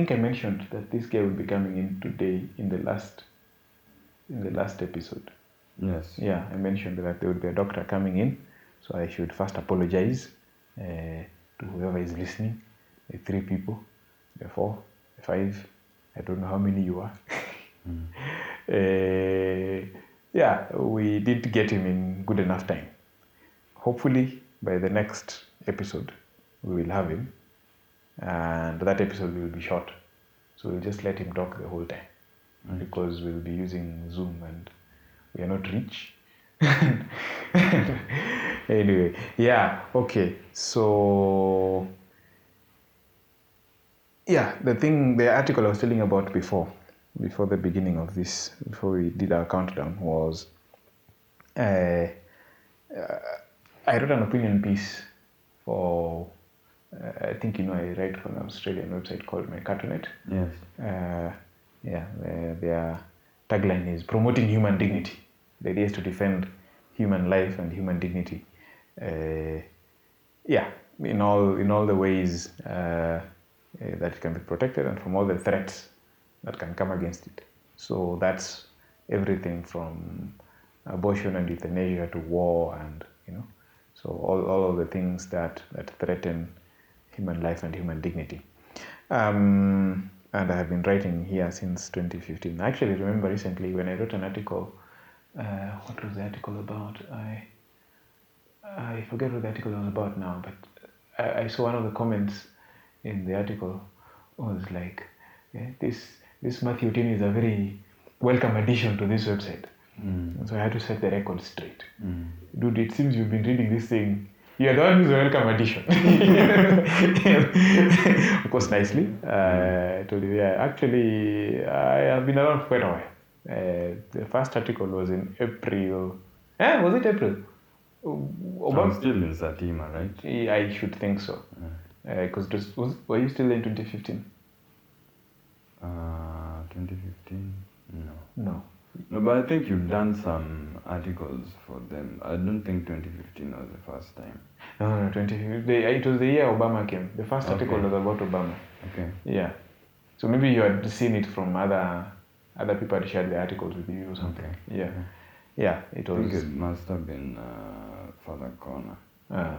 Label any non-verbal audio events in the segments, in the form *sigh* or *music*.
I think I mentioned that this guy will be coming in today in the last in the last episode. Yes. Yeah, I mentioned that there would be a doctor coming in, so I should first apologize uh, to whoever is listening. The three people, the four, the five, I don't know how many you are. *laughs* Uh, yeah, we did get him in good enough time. Hopefully, by the next episode, we will have him, and that episode will be short. So we'll just let him talk the whole time because we'll be using Zoom and we are not rich. *laughs* anyway, yeah, okay. So, yeah, the thing, the article I was telling about before, before the beginning of this, before we did our countdown, was uh, uh, I wrote an opinion piece for, uh, I think you know, I write for an Australian website called MercatorNet. Yes. Uh, yeah, their, their tagline is promoting human dignity. The idea is to defend human life and human dignity. Uh, yeah, in all in all the ways uh, uh, that it can be protected and from all the threats that can come against it. So that's everything from abortion and euthanasia to war and you know, so all, all of the things that that threaten human life and human dignity. Um, and I have been writing here since 2015. I actually remember recently when I wrote an article. Uh, what was the article about? I I forget what the article was about now, but I, I saw one of the comments in the article was like, yeah, "This this Matthew Tin is a very welcome addition to this website." And so I had to set the record straight. Dude, it seems you've been reading this thing. You're the one who's a welcome addition. *laughs* of course, nicely. Uh, I told you, yeah, actually, I have been around for quite a while. Uh, the first article was in April. Eh, was it April? I'm still in Satima, right? I should think so. Because yeah. uh, was, were you still in 2015? Uh, 2015? No. No. No, but I think you've done some articles for them. I don't think 2015 was the first time. No, no, 2015. The, it was the year Obama came. The first article Okay. was about Obama. Okay. Yeah. So maybe you had seen it from other other people had shared the articles with you or something. Okay. Yeah. Yeah. It was. I think it must have been uh, Father Corner. Uh,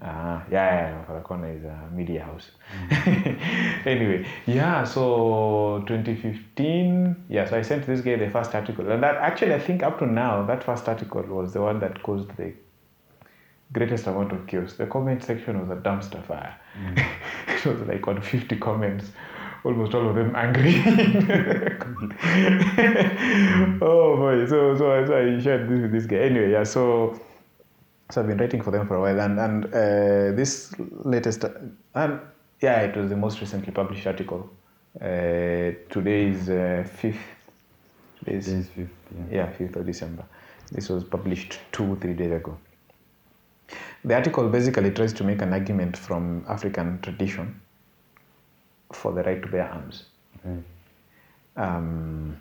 Ah, uh, yeah, yeah, yeah, for the corner is a media house. Mm. *laughs* anyway, yeah, so 2015, yeah, so I sent this guy the first article. And that actually, I think up to now, that first article was the one that caused the greatest amount of chaos. The comment section was a dumpster fire. Ah. Mm. *laughs* it was like on 50 comments, almost all of them angry. *laughs* Mm. oh boy, so, so, so I shared this with this guy. Anyway, yeah, so so I've been writing for them for a while, and and uh, this latest, and yeah, it was the most recently published article. Uh, today is uh, fifth. Today is 5th, yeah. yeah, fifth of December. This was published two three days ago. The article basically tries to make an argument from African tradition for the right to bear arms. Okay. Um,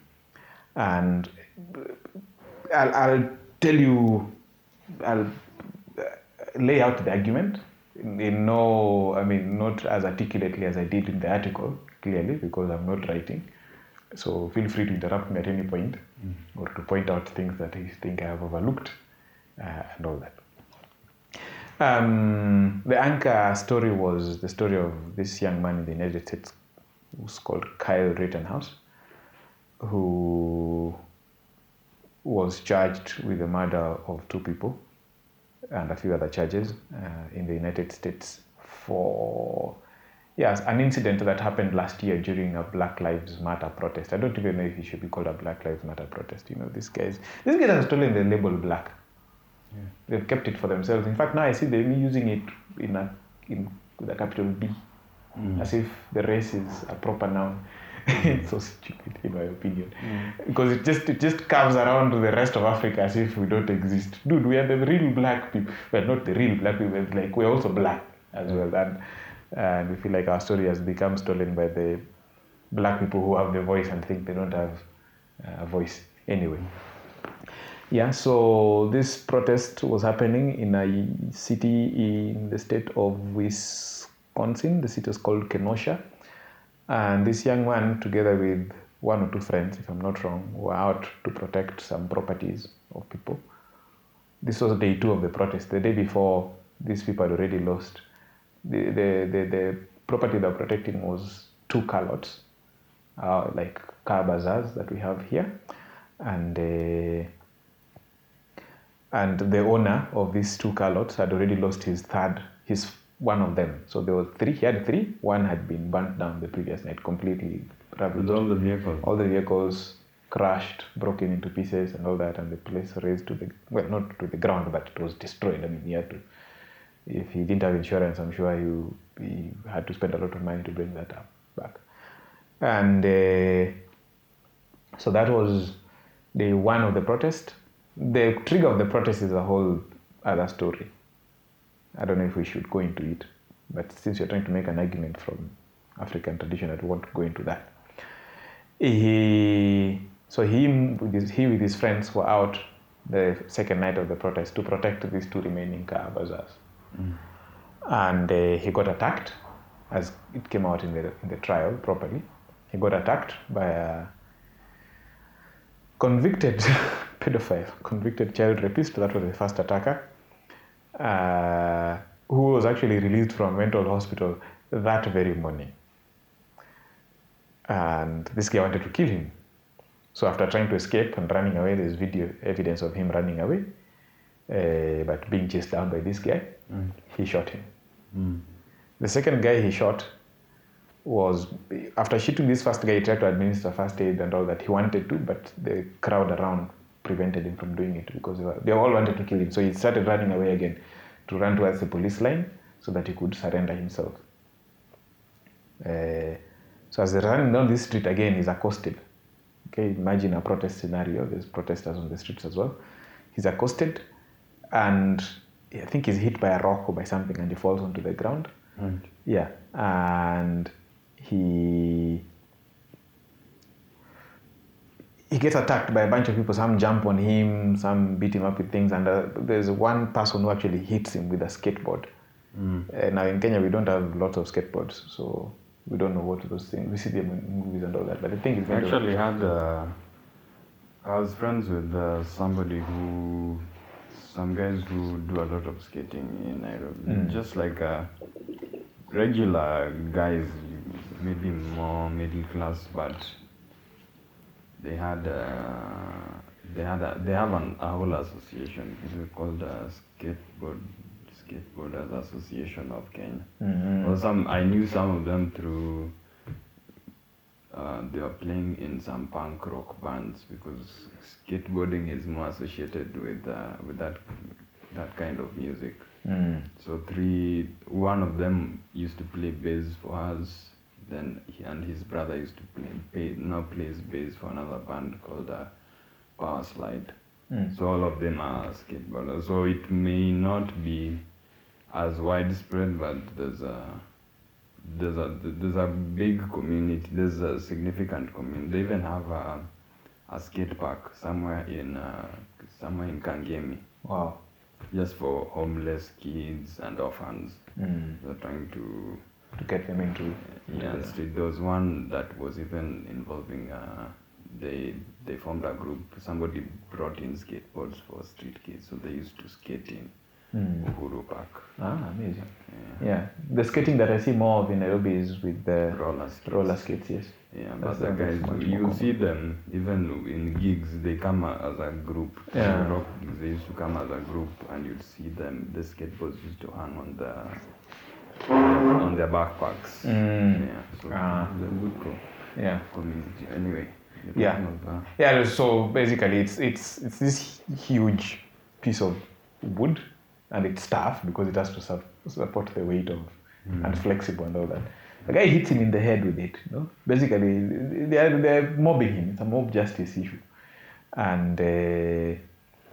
and I'll, I'll tell you, I'll uh, lay out the argument in, no, I mean, not as articulately as I did in the article, clearly, because I'm not writing. So feel free to interrupt me at any point or to point out things that you think I have overlooked uh, and all that. Um, the anchor story was the story of this young man in the United States who's called Kyle Rittenhouse, who was charged with the murder of two people and a few other charges uh, in the United States for yes an incident that happened last year during a Black Lives Matter protest. I don't even know if it should be called a Black Lives Matter protest. You know, these guys, these guys have stolen the label black. They've kept it for themselves. In fact, now I see them using it in a in with a capital B, as if the race is a proper noun. *laughs* it's so stupid, in my opinion, because it just it just comes around to the rest of Africa as if we don't exist. Dude, we are the real black people. We're not the real black people. It's like we're also black as well, and and we feel like our story has become stolen by the black people who have the voice and think they don't have uh, a voice. Anyway. Yeah, so this protest was happening in a city in the state of Wisconsin. The city was called Kenosha. And this young man, together with one or two friends, if I'm not wrong, were out to protect some properties of people. This was day two of the protest. The day before, these people had already lost. The, the, the, the property they were protecting was two car lots, uh, like car bazaars that we have here. And uh, and the owner of these two car lots had already lost his third, his one of them. So there were three. He had three. One had been burnt down the previous night, completely ravaged. All the vehicles. All the vehicles crashed, broken into pieces, and all that, and the place razed to the well, not to the ground, but it was destroyed. I mean, he had to. If he didn't have insurance, I'm sure he, he had to spend a lot of money to bring that up back. And uh, so that was the one of the protest. The trigger of the protest is a whole other story. I don't know if we should go into it, but since you're trying to make an argument from African tradition, I won't go into that. He, so he with, his, he with his friends were out the second night of the protest to protect these two remaining car bazaars. And uh, he got attacked, as it came out in the, in the trial properly. He got attacked by a convicted *laughs* pedophile, convicted child rapist. That was the first attacker, uh, who was actually released from mental hospital that very morning. And this guy wanted to kill him. So after trying to escape and running away, there's video evidence of him running away, uh, but being chased down by this guy. He shot him. Mm. The second guy he shot was after shooting this first guy, he tried to administer first aid and all that. He wanted to, but the crowd around prevented him from doing it because they, were, they all wanted to kill him. So he started running away again to run towards the police line so that he could surrender himself. Uh, so as they're running down this street again, he's accosted. Okay, imagine a protest scenario. There's protesters on the streets as well. He's accosted, and I think he's hit by a rock or by something, and he falls onto the ground. Right. Yeah, and he he gets attacked by a bunch of people. Some jump on him, some beat him up with things, and uh, there's one person who actually hits him with a skateboard. Mm. Uh, now in Kenya we don't have lots of skateboards, so we don't know what those things. We see them in movies and all that, but I think it's I actually had. Uh, I was friends with uh, somebody who, some guys who do a lot of skating in Nairobi. Mm. Just like uh, regular guys, maybe more middle class, but they had. Uh, they had a, they have an a whole association. It's called uh, Skateboard Skateboarders Association of Kenya. Mhm. Or some I knew some of them through uh, they were playing in some punk rock bands because skateboarding is more associated with uh, with that that kind of music. Mm. So three one of them used to play bass for us. Then he and his brother used to play, play now plays bass for another band called uh, Power Slide. Mm. So all of them are skateboarders. So it may not be as widespread, but there's a there's a there's a big community. There's a significant community. They even have a, a skate park somewhere in uh, somewhere in Kangemi, Wow. just for homeless kids and orphans. Mm. They're trying to To get them into. into yeah, the- street. There was one that was even involving. Uh, they they formed a group. Somebody brought in skateboards for street kids, so they used to skate in Mm. Uhuru Park. Ah, amazing. Yeah. Yeah, the skating that I see more of in Nairobi is with the Roller skates. roller skates. Yes. Yeah, That's but the the guys, much you see them even in gigs. They come as a group. Yeah. Rock gigs, they used to come as a group, and you'd see them. The skateboards used to hang on the on their backpacks. Mm. Yeah, so Ah. it's a good co- Yeah. community. Anyway. Yeah. Yeah. So basically, it's it's it's this huge piece of wood, and it's tough because it has to sup- support the weight of and flexible and all that. The guy hits him in the head with it. You know? Basically, they are they're mobbing him. It's a mob justice issue, and. Uh,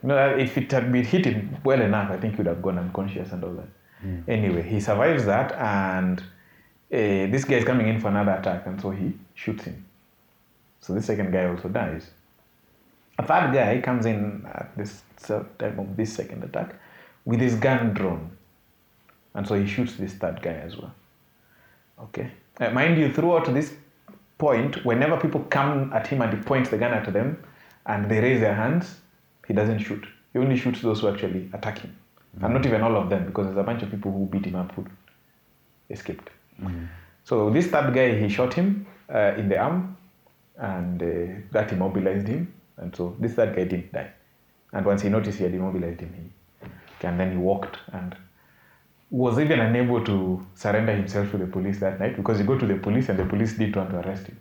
you know, if it had been hit him well enough, I think he would have gone unconscious and all that. Anyway, he survives that, and uh, this guy is coming in for another attack, and so he shoots him. So the second guy also dies. A third guy comes in at this time of this second attack with his gun drawn, and so he shoots this third guy as well. Okay. Uh, mind you, throughout this point, whenever people come at him and he points the gun at them and they raise their hands, he doesn't shoot. He only shoots those who actually attack him. And not even all of them, because there's a bunch of people who beat him up who escaped. So this third guy, he shot him uh, in the arm, and uh, that immobilized him. And so this third guy didn't die. And once he noticed he had immobilized him, he and then he walked and was even unable to surrender himself to the police that night because he got to the police and the police didn't want to arrest him.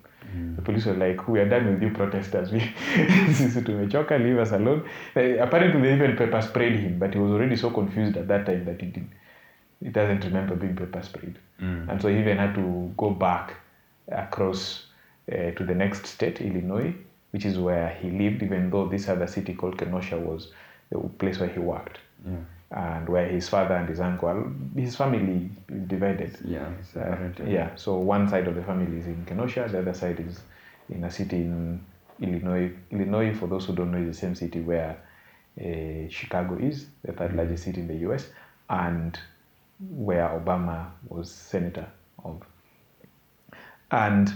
The police were like, "We are done with you protesters. *laughs* We sisi tumechoka, leave us alone." Uh, apparently, they even pepper sprayed him, but he was already so confused at that time that he did he doesn't remember being pepper sprayed, and so he even had to go back across uh, to the next state, Illinois, which is where he lived. Even though this other city called Kenosha was the place where he worked, Yeah. And where his father and his uncle, his family divided. Yeah. Uh, yeah, so one side of the family is in Kenosha, the other side is in a city in Illinois. Illinois, for those who don't know, is the same city where uh, Chicago is, the third largest city in the US, and where Obama was senator of. And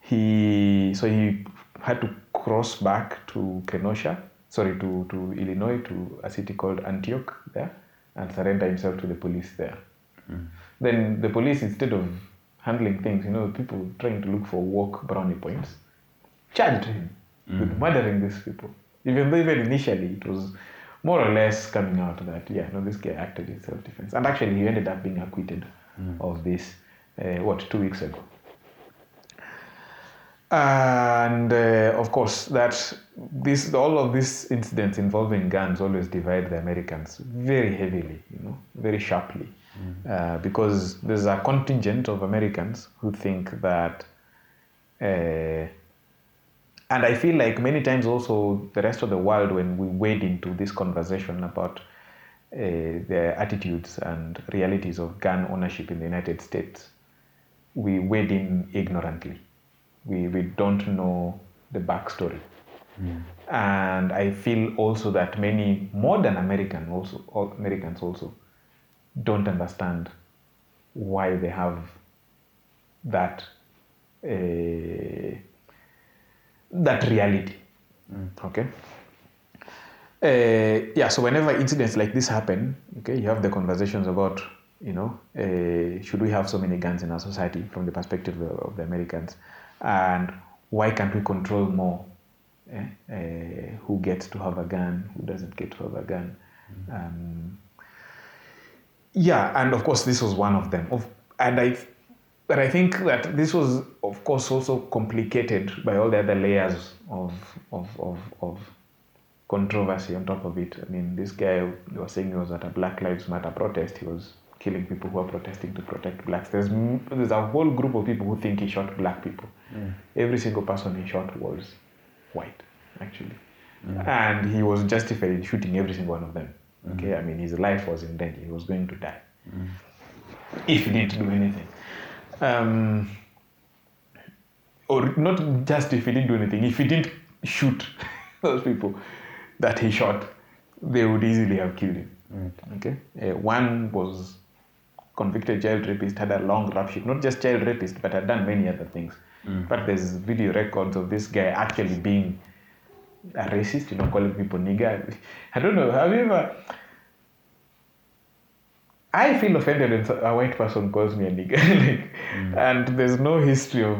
he, so he had to cross back to Kenosha, sorry, to, to Illinois, to a city called Antioch there, and surrender himself to the police there. Hmm. Then the police, instead of handling things, you know, people trying to look for walk brownie points, charged him hmm. with murdering these people. Even though even initially it was more or less coming out that yeah, no, this guy acted in self-defense, and actually he ended up being acquitted hmm. of this. Uh, what two weeks ago? And uh, of course, that this all of these incidents involving guns always divide the Americans very heavily, you know, very sharply, uh, because there's a contingent of Americans who think that, uh, and I feel like many times also the rest of the world when we wade into this conversation about uh, the attitudes and realities of gun ownership in the United States, we wade in ignorantly we, we don't know the backstory. And I feel also that many modern American also Americans also don't understand why they have that uh, that reality. Okay. Uh, yeah. So whenever incidents like this happen, okay, you have the conversations about you know uh, should we have so many guns in our society from the perspective of the Americans, and why can't we control more eh, uh, who gets to have a gun, who doesn't get to have a gun. Um, yeah, and of course this was one of them. Of, and I, but I think that this was, of course, also complicated by all the other layers of of of, of controversy on top of it. I mean, this guy was saying he was at a Black Lives Matter protest. He was killing people who are protesting to protect blacks. There's there's a whole group of people who think he shot black people. Every single person he shot was white, actually, and he was justified in shooting every single one of them. Okay, I mean his life was in danger. He was going to die if he didn't do anything. Um, or not just if he didn't do anything, if he didn't shoot *laughs* those people that he shot, they would easily have killed him. Okay, uh, one was convicted child rapist, had a long rap sheet, not just child rapist, but had done many other things. Mm. But there's video records of this guy actually being a racist, you know, calling people nigger. *laughs* I don't know. Have you ever? I feel offended when a white person calls me a nigger, *laughs* like, mm. and there's no history of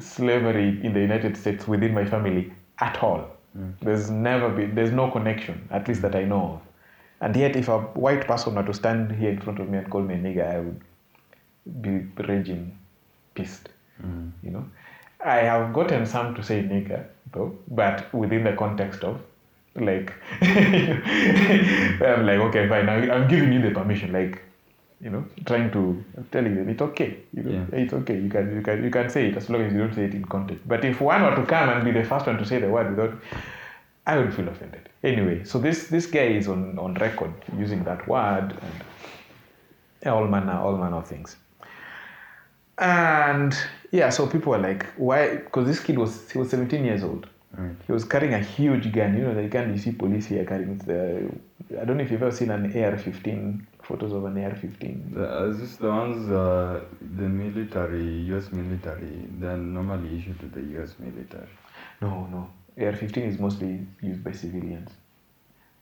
slavery in the United States within my family at all. Mm. There's never been, there's no connection, at least that I know of. And yet, if a white person were to stand here in front of me and call me a nigger, I would be raging pissed. Mm. You know, I have gotten some to say nigger though, but within the context of like, *laughs* I'm like, okay, fine, I'm giving you the permission, like, you know, trying to I'm telling them it's okay, you know, Yeah. it's okay. You can you can you can say it as long as you don't say it in context. But if one were to come and be the first one to say the word without, I would feel offended. Anyway, so this this guy is on on record using that word and all manner all manner of things. And yeah, so people were like, why? Because this kid was he was 17 years old. Right. He was carrying a huge gun. You know the gun you see police here carrying. The, I don't know if you've ever seen an AR-15 photos of an AR-15. The, uh, is this the ones uh, the military, U.S. military, then normally issued to the U.S. military? No, no. AR-15 is mostly used by civilians.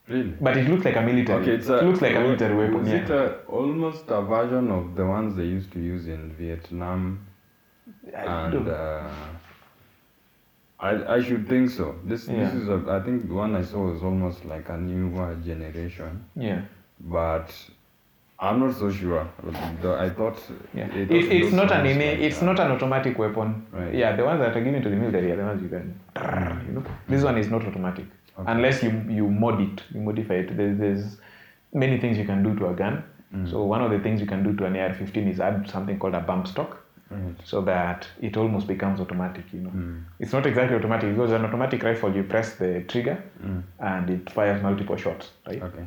Really? But it looks like a military. Okay, it's it looks like a military weapon. Was Yeah. it a, almost a version of the ones they used to use in Vietnam? I And uh, I, I should think so. This this is a, I think the one I saw is almost like a newer generation, yeah. but I'm not so sure. I thought Yeah, it it, it's not an innate, like it's that. not an automatic weapon. Right. Yeah, the ones that are given to the military are the ones you can, you know. This one is not automatic Okay. unless you you mod it, you modify it. There, there's many things you can do to a gun. Mm. So one of the things you can do to an AR-15 is add something called a bump stock, Right. so that it almost becomes automatic. You know, Mm. it's not exactly automatic because an automatic rifle you press the trigger Mm. and it fires multiple shots, right? Okay.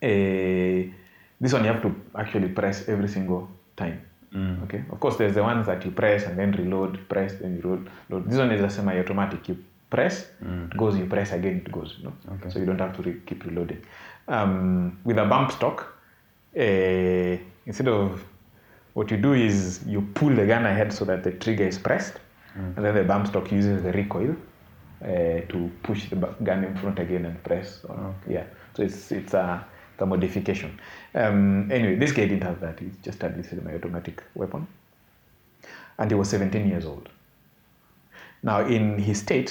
Eh, this one you have to actually press every single time. Mm. Okay. Of course, there's the ones that you press and then reload, press, then you reload. This one is a semi-automatic. You press, Mm. it goes. You press again, it goes. You know? Okay. So you don't have to re- keep reloading. Um, with a bump stock, uh, instead of what you do is you pull the gun ahead so that the trigger is pressed, Mm. and then the bump stock uses the recoil uh, to push the gun in front again and press. On. Okay. Yeah. So it's it's a, a modification. Um, anyway, this guy didn't have that. He just had this semi-automatic weapon, and he was 17 years old. Now, in his state,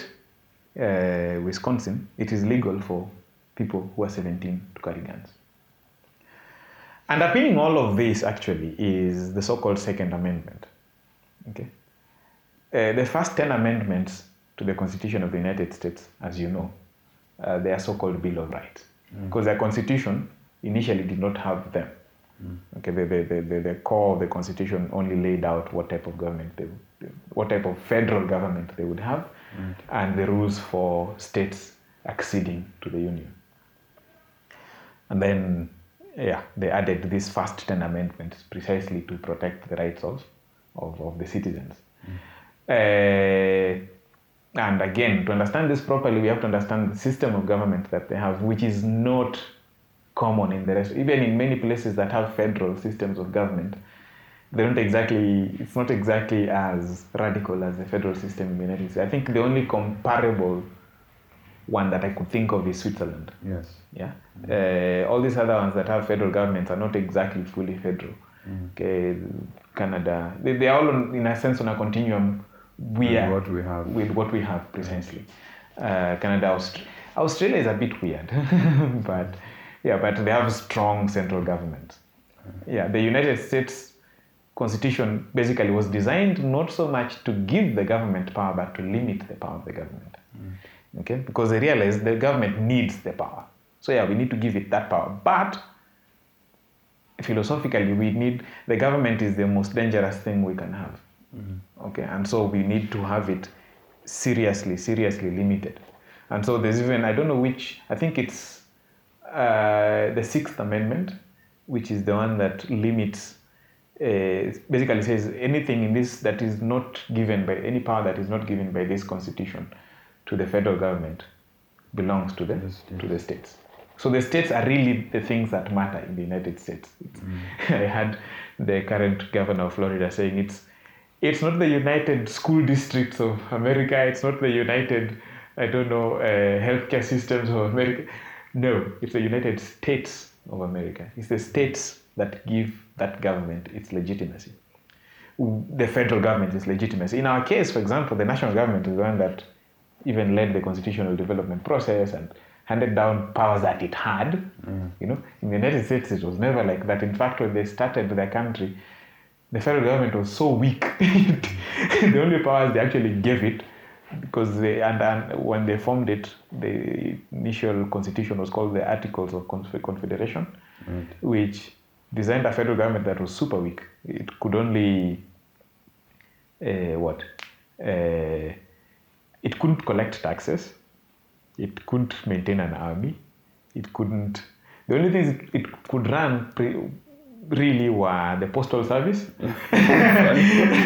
uh, Wisconsin, it is legal for people who are 17 to carry guns. Underpinning all of this actually is the so-called Second Amendment. Okay. Uh, the first 10 amendments to the Constitution of the United States, as you know, uh, they are so-called Bill of Rights. Because the Constitution initially did not have them. Okay, the, the, the, the, core of the Constitution only laid out what type of government they what type of federal government they would have, and the rules for states acceding to the Union. And then, yeah, they added these first 10 amendments precisely to protect the rights of, of, of the citizens. Uh, and again, to understand this properly, we have to understand the system of government that they have, which is not common in the rest. Even in many places that have federal systems of government, they don't exactly, it's not exactly as radical as the federal system in the United States. I think the only comparable one that I could think of is Switzerland. Yes. Yeah. Uh, all these other ones that have federal governments are not exactly fully federal. Okay. Canada, they, they are all on, in a sense on a continuum. We With are what we have. with what we have precisely. Uh, Canada, Aust- Australia is a bit weird, *laughs* but yeah, but they have strong central governments. Yeah, the United States Constitution basically was designed not so much to give the government power, but to limit the power of the government. Okay, because they realize the government needs the power. So yeah, we need to give it that power, but philosophically, we need the government is the most dangerous thing we can have. Okay, and so we need to have it seriously, seriously limited. And so there's even I don't know which I think it's uh, the Sixth Amendment, which is the one that limits. Uh, basically says anything in this that is not given by any power that is not given by this constitution to the federal government belongs to the The states. to the states. So the states are really the things that matter in the United States. It's, *laughs* I had the current governor of Florida saying it's it's not the United School Districts of America. It's not the United I don't know uh, healthcare systems of America. No, it's the United States of America. It's the states that give that government its legitimacy. The federal government is legitimacy. In our case, for example, the national government is the one that even led the constitutional development process and handed down powers that it had. You know, in the United States, it was never like that. In fact, when they started their country, the federal government was so weak. *laughs* the only powers they actually gave it, because they and, and when they formed it, the initial constitution was called the Articles of Conf- Confederation, which designed a federal government that was super weak. It could only uh, what? Uh, it couldn't collect taxes. It couldn't maintain an army. It couldn't. The only things it could run pre, really were the postal service. *laughs* *laughs* yeah,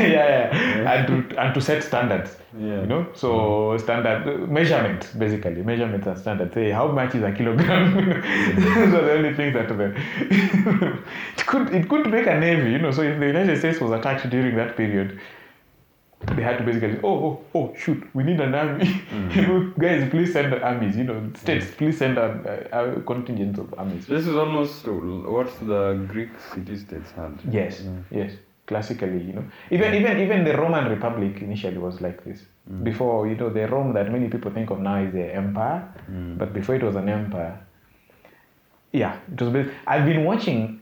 yeah. and to and to set standards. Yeah. You know, so mm. standard measurements basically measurements and standards. Say how much is a kilogram. *laughs* Mm. Those are the only things that the it could it could make a navy. You know, so if the United States was attacked during that period, they had to basically oh oh oh shoot we need an army. Know *laughs* guys please send armies you know states please send a, a, a contingent of armies. This is almost what the Greek city-states had. yes Yeah. yes classically you know. Even even even the roman republic initially was like this. Before you know the rome that many people think of now is the empire Mm. but before it was an empire yeah it was i've been watching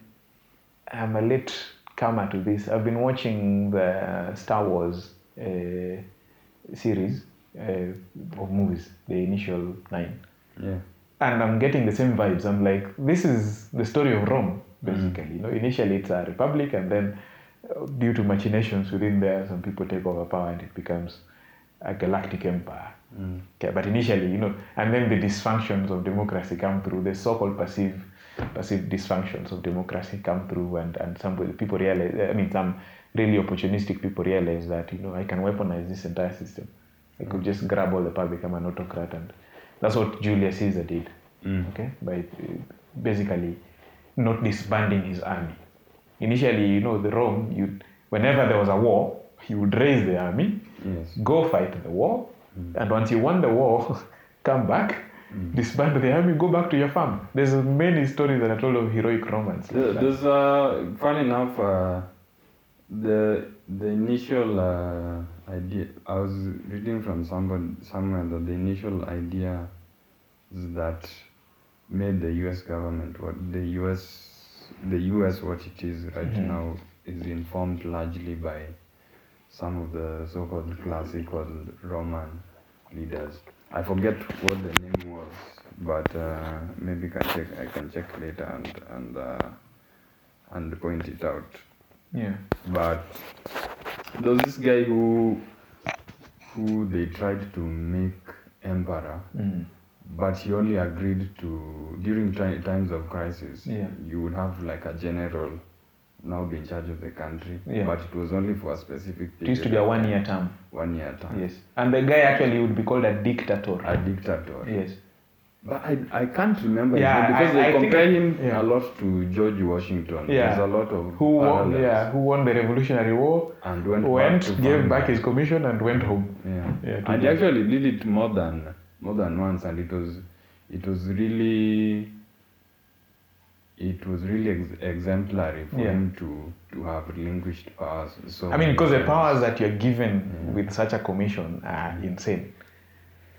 i'm a late comer to this i've been watching the star wars series uh, of movies the initial nine Yeah. and I'm getting the same vibes. I'm like, this is the story of Rome, basically. You know, initially it's a republic, and then uh, due to machinations within there, some people take over power, and it becomes a galactic empire. Mm. Okay, but initially, you know, and then the dysfunctions of democracy come through. The so-called perceived perceived dysfunctions of democracy come through, and and some people realize. I mean, some really opportunistic people realize that you know I can weaponize this entire system. I could just grab all the power, become an autocrat, and that's what Julius Caesar did. Mm. Okay, by uh, basically not disbanding his army. Initially, you know, the Rome, you whenever there was a war, he would raise the army, Yes. go fight the war, and once you won the war, *laughs* come back, disband the army, go back to your farm. There's many stories that are told of heroic Romans. like There's uh, funny enough, uh, the the initial uh, idea. I was reading from somebody somewhere that the initial idea is that made the U.S. government what the U.S. the U.S. what it is right Mhm. now is informed largely by some of the so-called classical Roman leaders. I forget what the name was, but uh, maybe can check. I can check later and and uh, and point it out. Yeah. But there was this guy who who they tried to make emperor, Mm. but he only agreed to during ti- times of crisis. Yeah. You would have like a general now be in charge of the country, Yeah. but it was only for a specific It used to be a one-year term. One year term. Yes. And the guy actually would be called a dictator. A dictator. Yes. But I, I can't remember Yeah, name because I- they I compare him yeah. a lot to George Washington. Yeah. There's a lot of Who won, parallels. yeah, who won the Revolutionary War, and went, went, back gave back his commission, and went home. Yeah. Yeah, and he actually did it more than more than once, and it was it was really it was really ex- exemplary for Yeah. him to to have relinquished powers. So I mean, because the powers that you're given Yeah. with such a commission are mm. insane.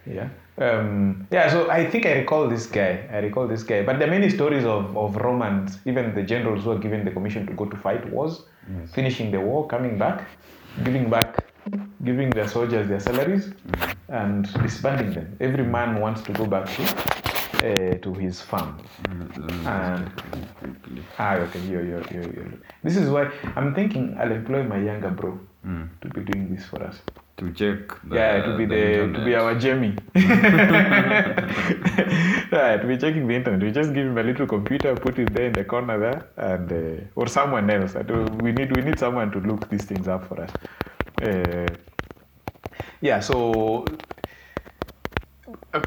Yeah. Um, yeah, so I think I recall this guy. I recall this guy. But there are many stories of, of Romans, even the generals who are given the commission to go to fight wars, Yes. finishing the war, coming back, giving back, giving their soldiers their salaries, and disbanding them. Every man wants to go back to, uh, to his farm. Mm, And- it quickly. Ah, okay. This is why I'm thinking I'll employ my younger bro Mm. to be doing this for us. To check. The, yeah, to be the, to be our Jamie. *laughs* yeah, to be checking the internet. We just give him a little computer, put it there in the corner there, and uh, or someone else. We need we need someone to look these things up for us. Uh, yeah, so uh,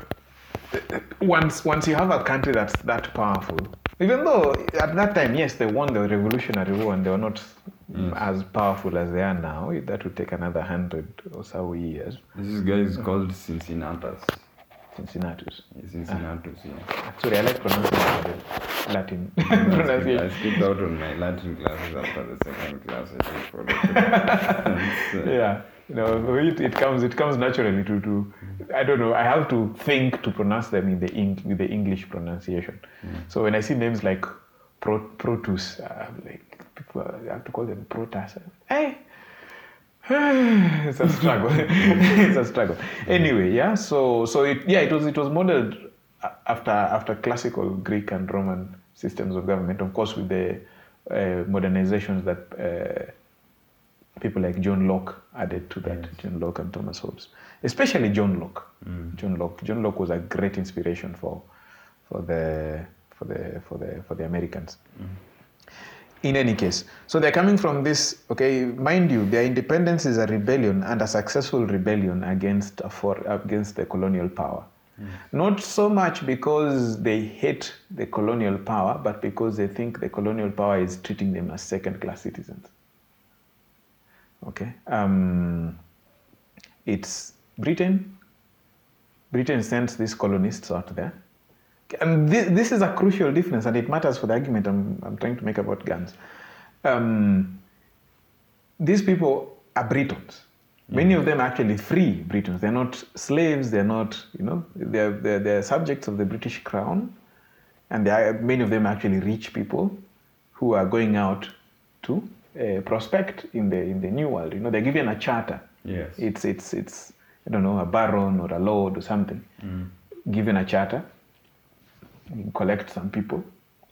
once once you have a country that's that powerful, even though at that time, yes, they won the Revolutionary War and they were not Yes. Mm. as powerful as they are now. That would take another hundred or so years. This guy is called Cincinnatus. Cincinnatus. Cincinnatus, yeah. Sorry, I like pronouncing Latin *laughs* I skipped- I skipped out on my Latin classes after the second class. I think for *laughs* *laughs* the uh, Yeah, you know, it, it comes it comes naturally to, to I don't know. I have to think to pronounce them in the Eng, with the English pronunciation. So when I see names like Pro, Protus, I'm like people I have to call them Protas. Hey. *sighs* it's a struggle. *laughs* it's a struggle. Anyway, yeah. So, so it, yeah, it was it was modeled after after classical Greek and Roman systems of government, of course, with the uh, modernizations that uh, people like John Locke added to that. John Locke and Thomas Hobbes, especially John Locke. John Locke. John Locke was a great inspiration for for the for the for the for the Americans. in any case. So they're coming from this, okay, mind you, their independence is a rebellion and a successful rebellion against, a for, against the colonial power. Mm. Not so much because they hate the colonial power, but because they think the colonial power is treating them as second class citizens. Okay? Um, it's Britain. Britain sends these colonists out there and this, this is a crucial difference, and it matters for the argument I'm, I'm trying to make about guns. Um, these people are Britons. Many of them are actually free Britons. They're not slaves. They're not, you know, they're, they're, they're subjects of the British crown. And are, many of them are actually rich people who are going out to uh, prospect in the, in the new world. You know, they're given a charter. Yes. It's, it's, it's, I don't know, a baron or a lord or something, mm. given a charter he collects some people,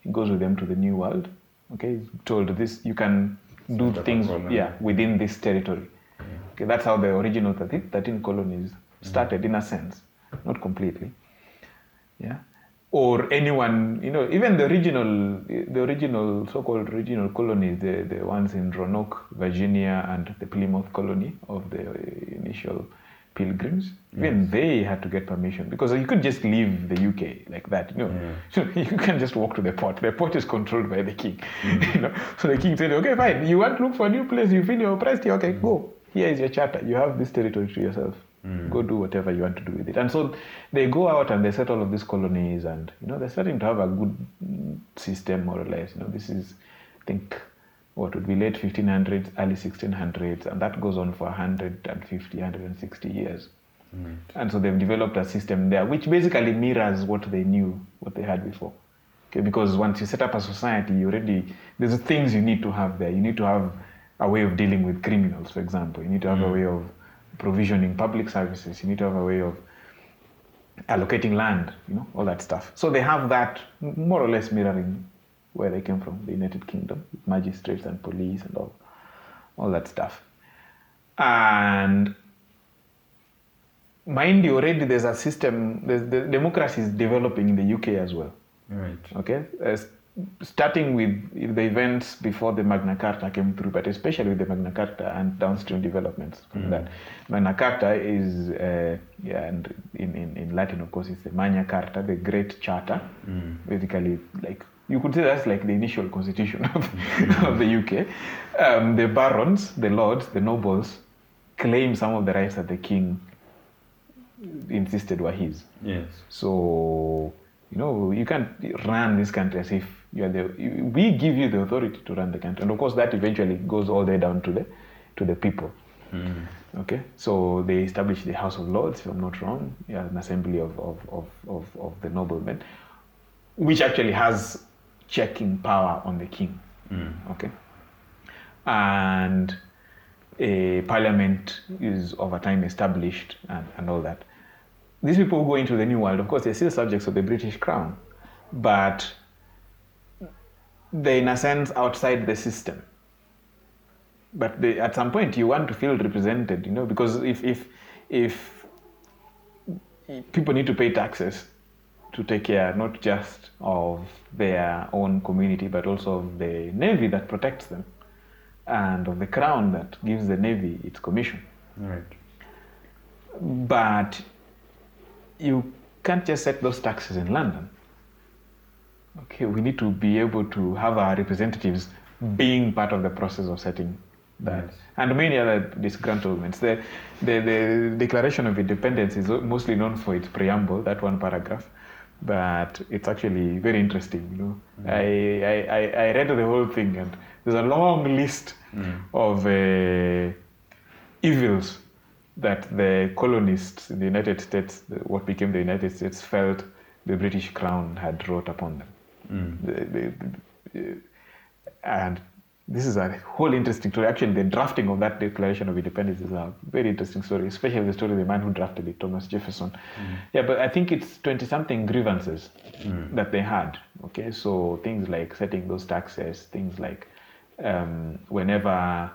he goes with them to the new world. Okay, he's told this you can do things yeah within this territory. Yeah. Okay, that's how the original 13, 13 colonies started in a sense, not completely. Yeah, or anyone you know even the original the original so-called original colonies the the ones in Roanoke, Virginia, and the Plymouth colony of the initial pilgrims, yes. even they had to get permission because you could just leave the UK like that. You know, yeah. *laughs* you can just walk to the port. The port is controlled by the king. *laughs* Mm. you know, so the king said, "Okay, fine. You want to look for a new place? You feel you're oppressed here. Okay, mm. go. Here is your charter. You have this territory to yourself. Mm. Go do whatever you want to do with it." And so they go out and they set all of these colonies, and you know, they're starting to have a good system more or less. You know, this is, I think what would be late 1500s, early 1600s, and that goes on for 150, 160 years. Right. And so they've developed a system there which basically mirrors what they knew, what they had before. Okay, because once you set up a society, you already there's things you need to have there. You need to have a way of dealing with criminals, for example. You need to have mm. a way of provisioning public services. You need to have a way of allocating land, you know, all that stuff. So they have that more or less mirroring where they came from, the United Kingdom, magistrates and police and all, all that stuff. And mind you, already there's a system, there's, the democracy is developing in the UK as well. Right. Okay. Uh, starting with the events before the Magna Carta came through, but especially with the Magna Carta and downstream developments from mm. that. Magna Carta is, uh, yeah, and in, in, in Latin, of course, it's the Magna Carta, the Great Charter, mm. basically like you could say that's like the initial constitution of, mm-hmm. of the UK. Um, the barons, the lords, the nobles claim some of the rights that the king insisted were his. Yes. So, you know, you can't run this country as if you are the. We give you the authority to run the country, and of course that eventually goes all the way down to the to the people. Mm. Okay, so they established the House of Lords, if I'm not wrong, yeah, an assembly of, of, of, of, of the noblemen, which actually has checking power on the king. Mm. Okay, and a parliament is over time established and, and all that. These people who go into the new world, of course, they're still subjects of the British crown, but they're in a sense outside the system. But they, at some point, you want to feel represented, you know, because if if if people need to pay taxes to take care not just of their own community but also of the navy that protects them and of the crown that gives the navy its commission. Right. But you can't just set those taxes in London. Okay, we need to be able to have our representatives being part of the process of setting that. Yes. And many other disgruntlements. The, the, the Declaration of Independence is mostly known for its preamble, that one paragraph but it's actually very interesting. You know, mm. I, I, I read the whole thing, and there's a long list mm. of uh, evils that the colonists in the United States, what became the United States, felt the British Crown had wrought upon them. Mm. And this is a whole interesting story. Actually, the drafting of that Declaration of Independence is a very interesting story, especially the story of the man who drafted it, Thomas Jefferson. Mm. Yeah, but I think it's 20 something grievances mm. that they had. Okay, so things like setting those taxes, things like um, whenever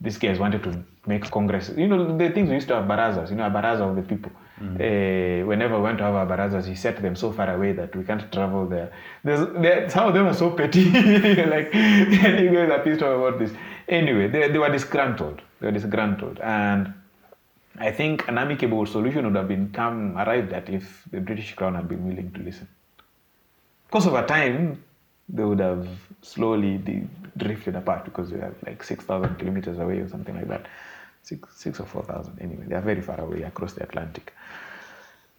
these guys wanted to make Congress, you know, the things we used to have barazas, you know, a baraza of the people. Uh, whenever we went to have our barazas, he set them so far away that we can't travel there. There some of them are so petty. *laughs* like, *laughs* you guys are pissed off about this. Anyway, they, they were disgruntled. They were disgruntled. And I think an amicable solution would have been come arrived at if the British Crown had been willing to listen. Because over time, they would have slowly drifted apart because they are like 6,000 kilometers away or something like that. Six, six or 4,000 anyway. They are very far away across the Atlantic.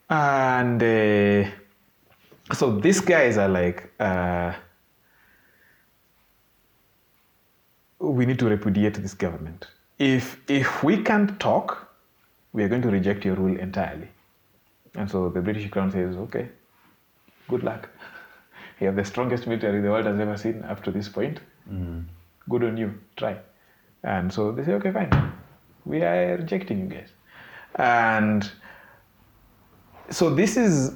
And uh, so these guys are like, uh, we need to repudiate this government. If, if we can't talk, we are going to reject your rule entirely. And so the British Crown says, okay, good luck. *laughs* You have the strongest military the world has ever seen up to this point. Good on you, try. And so they say, okay, fine. We are rejecting you guys. And so this is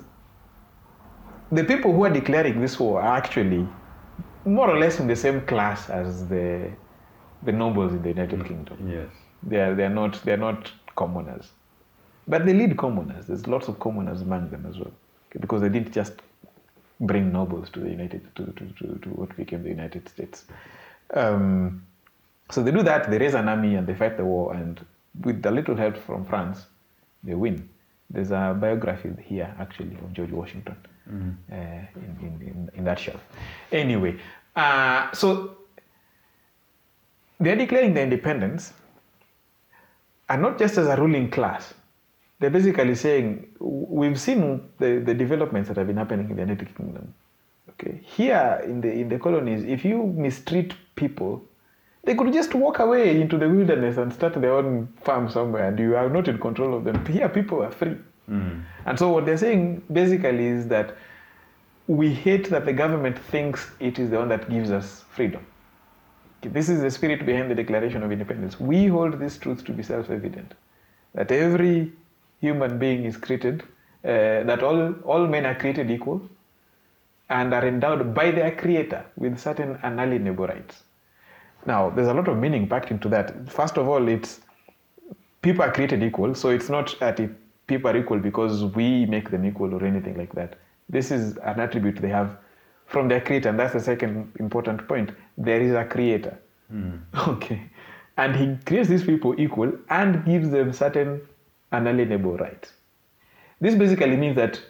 the people who are declaring this war are actually more or less in the same class as the the nobles in the United Kingdom. Yes. They are they are not they are not commoners, but they lead commoners. There's lots of commoners among them as well, okay, because they didn't just bring nobles to the United to, to, to, to what became the United States. Um, so they do that. They raise an army and they fight the war, and with a little help from France, they win. There's a biography here actually of George Washington uh, in, in, in, in that shelf. Anyway, uh, so they're declaring their independence, and not just as a ruling class. They're basically saying we've seen the, the developments that have been happening in the United Kingdom. Okay, here in the in the colonies, if you mistreat people, they could just walk away into the wilderness and start their own farm somewhere, and you are not in control of them. Here, people are free. And so what they're saying basically is that we hate that the government thinks it is the one that gives us freedom. This is the spirit behind the Declaration of Independence. We hold this truth to be self evident that every human being is created, uh, that all, all men are created equal and are endowed by their creator with certain unalienable rights. Now, there's a lot of meaning packed into that. First of all, it's people are created equal, so it's not that it, people are equal because we make them equal or anything like that. This is an attribute they have from their creator, and that's the second important point. There is a creator. Hmm. *laughs* Okay. And he creates these people equal and gives them certain unalienable rights. This basically means that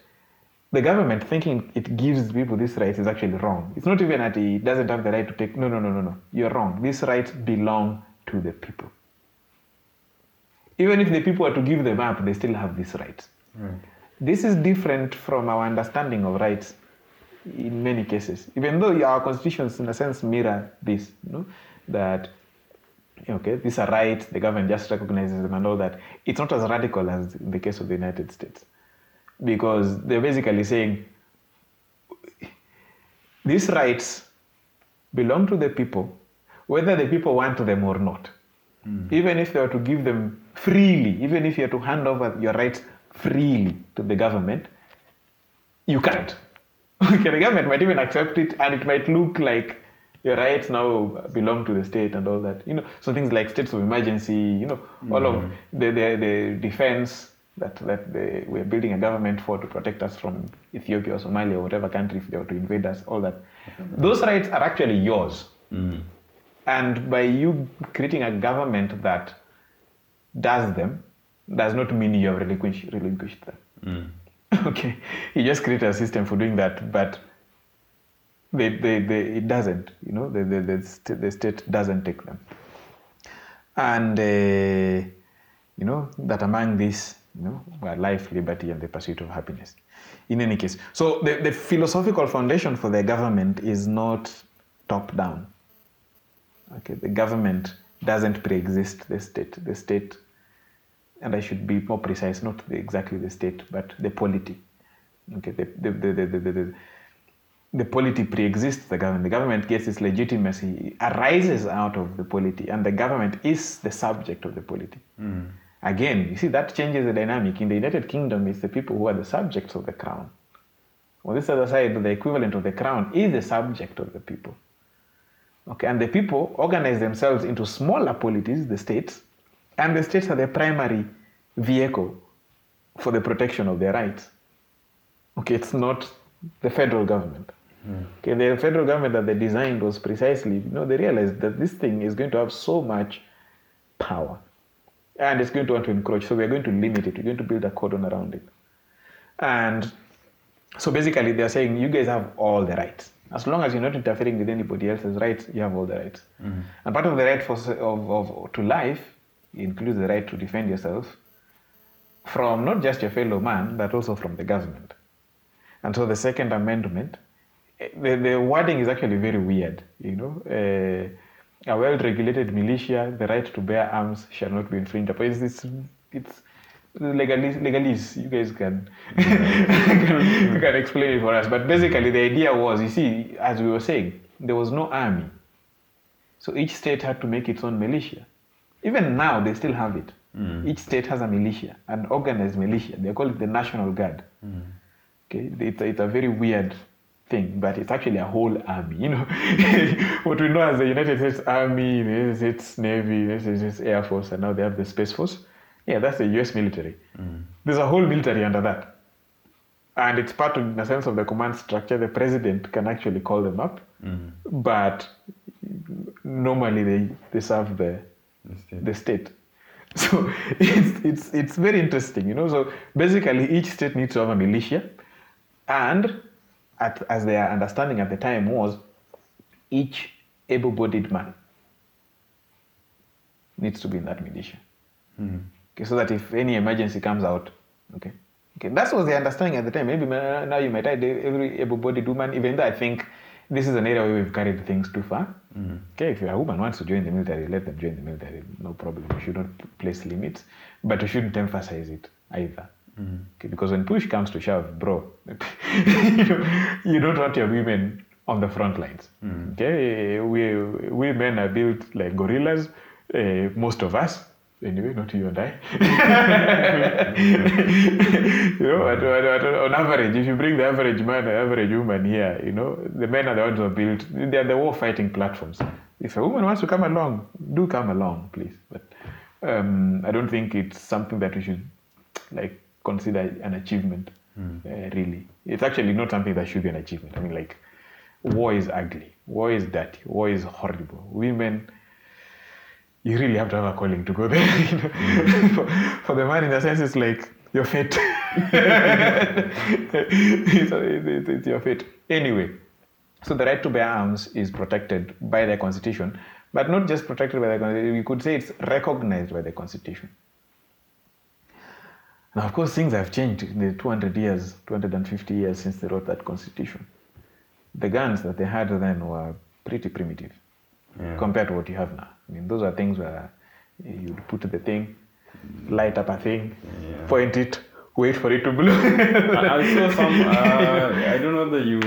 the government thinking it gives people this right is actually wrong. It's not even that it doesn't have the right to take. No, no, no, no, no. You're wrong. These rights belong to the people. Even if the people are to give them up, they still have these rights. Right. This is different from our understanding of rights in many cases, even though our constitutions, in a sense, mirror this, you know, that okay, these are rights, the government just recognizes them and all that. It's not as radical as in the case of the United States, because they're basically saying these rights belong to the people, whether the people want them or not. Hmm. Even if you are to give them freely, even if you are to hand over your rights freely to the government, you can't. *laughs* Okay, the government might even accept it, and it might look like your rights now belong to the state and all that. You know, so things like states of emergency. You know, all of hmm. the the, the defense that that we're building a government for to protect us from Ethiopia or Somalia or whatever country if they were to invade us. All that, those rights are actually yours. And by you creating a government that does them, does not mean you have relinquished, relinquished them. *laughs* okay, you just create a system for doing that, but they, they, they, it doesn't. You know, the, the, the, the state doesn't take them. And uh, you know that among these, you know, were life, liberty, and the pursuit of happiness. In any case, so the, the philosophical foundation for the government is not top down. Okay, the government doesn't pre-exist the state. The state, and I should be more precise, not the, exactly the state, but the polity. Okay, the the the the, the, the, the, the polity pre-exists the government. The government gets its legitimacy, arises out of the polity, and the government is the subject of the polity. Mm. Again, you see that changes the dynamic. In the United Kingdom, it's the people who are the subjects of the crown. On this other side, the equivalent of the crown is the subject of the people. Okay, and the people organize themselves into smaller polities, the states, and the states are the primary vehicle for the protection of their rights. Okay, it's not the federal government. Hmm. Okay, the federal government that they designed was precisely, you know, they realized that this thing is going to have so much power and it's going to want to encroach. So we're going to limit it. We're going to build a cordon around it. And so basically, they're saying you guys have all the rights. As long as you're not interfering with anybody else's rights, you have all the rights. And part of the right for, of, of, to life includes the right to defend yourself from not just your fellow man, but also from the government. And so the Second Amendment, eh, the, the wording is actually very weird. You know, uh, a well-regulated militia, the right to bear arms shall not be infringed upon. It's it's, it's legalese, legalese. You guys can, mm-hmm. *laughs* can can explain it for us. But basically, the idea was, you see, as we were saying, there was no army, so each state had to make its own militia. Even now, they still have it. Mm. Each state has a militia, an organized militia. They call it the National Guard. Mm. Okay, it's a, it's a very weird thing, but it's actually a whole army. You know, *laughs* what we know as the United States Army, the United States Navy, the United States Air Force, and now they have the Space Force. Yeah, that's the U.S. military. Mm. There's a whole military under that, and it's part of, in a sense, of the command structure. The president can actually call them up, mm. but normally they they serve the The state. the state. *laughs* So it's, it's, it's very interesting, you know. So basically, each state needs to have a militia, and at, as their understanding at the time was, each able-bodied man needs to be in that militia. Hmm. Okay, so that if any emergency comes out, okay, okay, that was the understanding at the time. Maybe now you might add every able-bodied woman, even though I think this is an area where we've carried things too far. Hmm. Okay, if a woman wants to join the military, let them join the military. No problem. We should not place limits, but we shouldn't emphasize it either. Okay, because when push comes to shove, bro, *laughs* you, you don't want your women on the front lines. Okay, we we men are built like gorillas. Uh, most of us, anyway, not you and I. *laughs* you know, at- at- at- on average, if you bring the average man, the average woman here, you know, the men are the ones who are built. They are the war fighting platforms. If a woman wants to come along, do come along, please. But um, I don't think it's something that we should like consider an achievement. Uh, really, it's actually not something that should be an achievement. I mean, like, war is ugly, war is dirty, war is horrible. Women you really have to have a calling to go there. *laughs* You know? for, for the man, in a sense, it's like your fate. *laughs* it's, it's, it's your fate. Anyway, so the right to bear arms is protected by the Constitution, but not just protected by the Constitution. We could say it's recognized by the Constitution. Now, of course, things have changed in the 200 years, 250 years since they wrote that Constitution. The guns that they had then were pretty primitive Yeah. compared to what you have now. I mean, those are things where you'd put the thing, light up a thing, Yeah. point it, wait for it to blow. *laughs* I, saw some. *laughs* Uh, I don't know that you.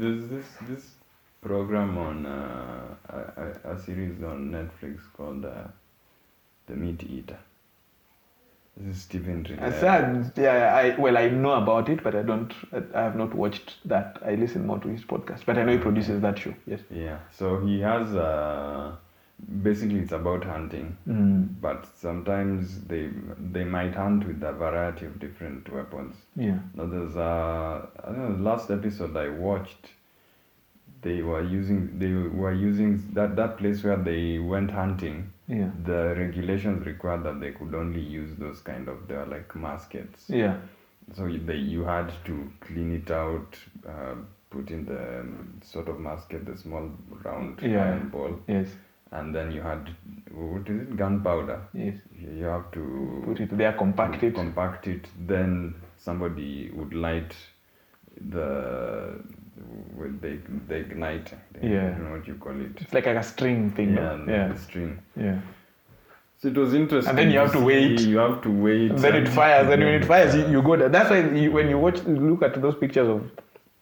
There's this this program on uh, a, a, a series on Netflix called uh, The MeatEater. This is Stephen I said, yeah, I well, I know about it, but I don't. I have not watched that. I listen more to his podcast, but I know he produces that show. Yes. Yeah. So he has. Uh, basically, it's about hunting. Mm. But sometimes they they might hunt with a variety of different weapons. Yeah. Now there's uh, I don't know last episode I watched. They were using they were using that that place where they went hunting. Yeah. The regulations required that they could only use those kind of they are like muskets. Yeah. So you- they you had to clean it out, uh, put in the um, sort of musket, the small round Yeah. iron ball, Yes. and then you had what is it gunpowder. Yes. You have to Put it there, compact it. compact it then somebody would light the with they they ignite Yeah. don't know what you call it It's like a string thing. yeah, Yeah. the string Yeah. so it was interesting And then you have to wait. you have to wait And then it fires. Then when it fires, you, Yeah. you go there. That's why you, when you watch, look at those pictures of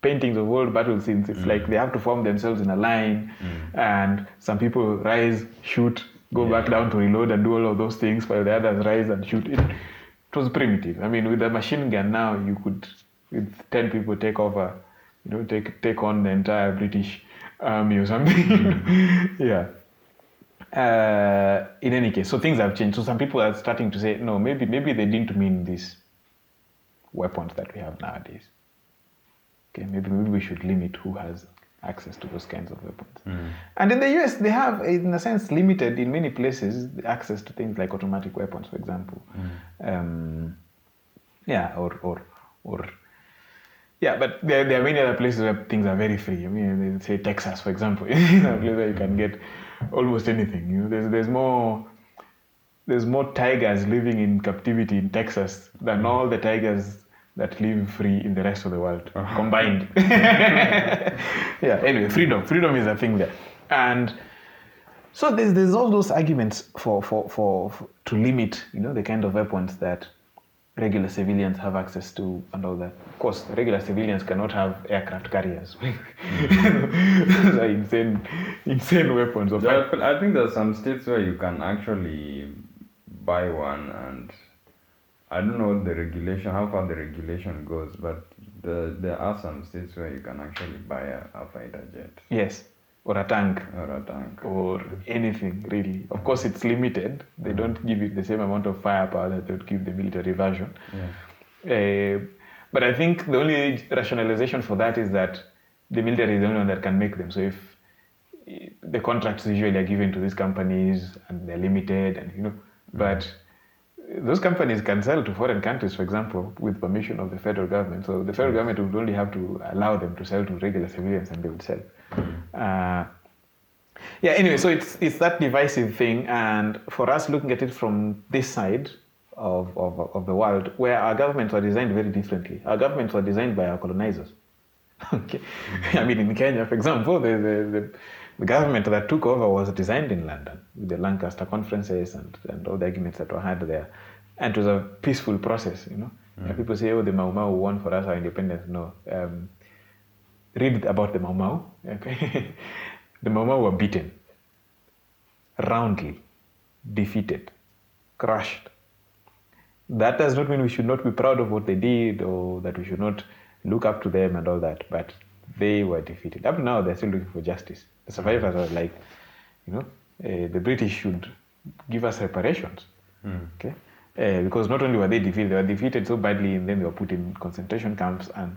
paintings of world battle scenes, it's mm. like they have to form themselves in a line, mm. and some people rise, shoot, go back down to reload, and do all of those things, while the others rise and shoot. It, it was primitive. I mean, with a machine gun now, you could, with ten people, take over, you know, take take on the entire British army or something. *laughs* yeah. Uh, in any case, so things have changed. So some people are starting to say, no, maybe maybe they didn't mean these weapons that we have nowadays. Okay, maybe maybe we should limit who has access to those kinds of weapons. Mm. And in the US, they have, in a sense, limited in many places access to things like automatic weapons, for example. Um, yeah, or or or yeah, but there, there are many other places where things are very free. I mean, say Texas, for example, *laughs* is a place where you can get almost anything. You know, there's there's more there's more tigers living in captivity in Texas than all the tigers that live free in the rest of the world ah. combined. *laughs* yeah. Anyway, freedom, freedom is a thing there, and so there's there's all those arguments for, for, for, for to limit you know the kind of weapons that regular civilians have access to and all that. Of course, regular civilians cannot have aircraft carriers. *laughs* Those are insane, insane weapons. Of There are- I think there's some states where you can actually buy one, and I don't know the regulation, how far the regulation goes, but the, there are some states where you can actually buy a, a fighter jet yes, or a tank. or a tank. or anything really. Of course, it's limited. They don't give you the same amount of firepower that they would give the military version. Yeah. Uh, but I think the only rationalization for that is that the military is the only one that can make them. So if eh, the contracts usually are given to these companies and they're limited, and you know, but those companies can sell to foreign countries, for example, with permission of the federal government. So the federal government would only have to allow them to sell to regular civilians, and they would sell. Uh, yeah. Anyway, so it's it's that divisive thing, and for us looking at it from this side of, of, of the world, where our governments were designed very differently. Our governments were designed by our colonizers. *laughs* okay. I mean, in Kenya, for example, the, the, the, the government that took over was designed in London with the Lancaster conferences and, and all the arguments that were had there. And it was a peaceful process, you know. And people say, oh, the Mau Mau won for us our independence. No. Um, read about the Mau Mau. Okay. *laughs* the Mau Mau were beaten, roundly, defeated, crushed. That does not mean we should not be proud of what they did or that we should not look up to them and all that, but they were defeated. Up now, they're still looking for justice. The survivors are like, you know, uh, the British should give us reparations. Okay? Uh, because not only were they defeated, they were defeated so badly and then they were put in concentration camps and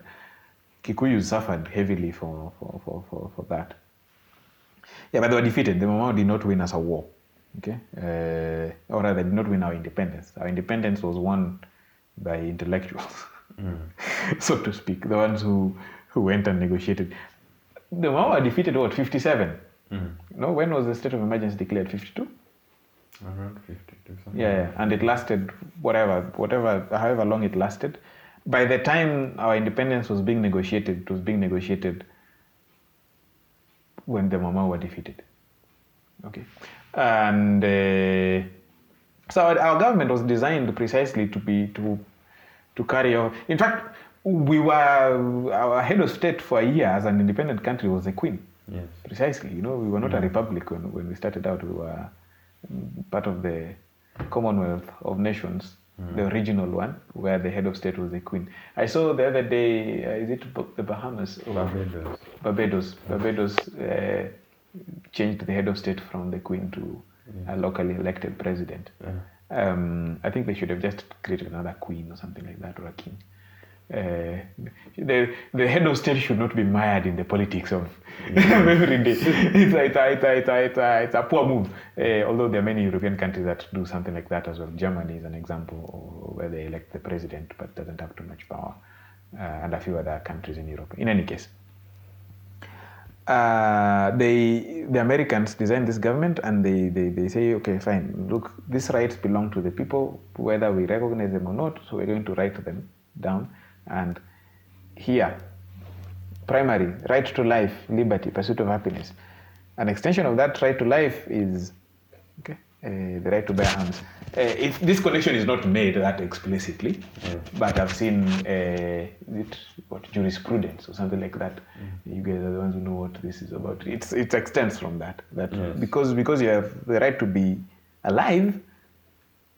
Kikuyus suffered heavily for, for, for, for, for that. Yeah, but they were defeated. The Mau did not win us a war. Okay? Uh, or rather, did not win our independence. Our independence was won by intellectuals, *laughs* so to speak, the ones who, who went and negotiated. The were defeated, what, 57? No, when was the state of emergency declared? 52? Around 52 something. Yeah, yeah, and it lasted whatever, whatever, however long it lasted. By the time our independence was being negotiated, it was being negotiated when the Mau Mau were defeated. Okay, and uh, so our, our government was designed precisely to be to to carry on. In fact, we were our head of state for a year as an independent country was the Queen. Yes. Precisely, you know, we were not a republic when, when we started out. We were mm, part of the Commonwealth of Nations, the original one, where the head of state was the Queen. I saw the other day, uh, is it the Bahamas? or- Barbados. Barbados. Barbados uh, changed the head of state from the Queen to a locally elected president. Yeah. Um, I think they should have just created another queen or something like that, or a king. Uh, the the head of state should not be mired in the politics of *laughs* every day. It's a, it's, a, it's, a, it's, a, it's, a, it's a poor move. Uh, although there are many European countries that do something like that as well. Germany is an example where they elect the president but doesn't have too much power, uh, and a few other countries in Europe. In any case, uh, they the Americans design this government and they, they, they say, okay, fine, look, these rights belong to the people, whether we recognize them or not, so we're going to write them down. And here, primary, right to life, liberty, pursuit of happiness. An extension of that right to life is okay, uh, the right to bear arms. Uh, it, this connection is not made that explicitly, but I've seen uh, it, what jurisprudence or something like that. You guys are the ones who know what this is about. It's it extends from that. That Yes. because because you have the right to be alive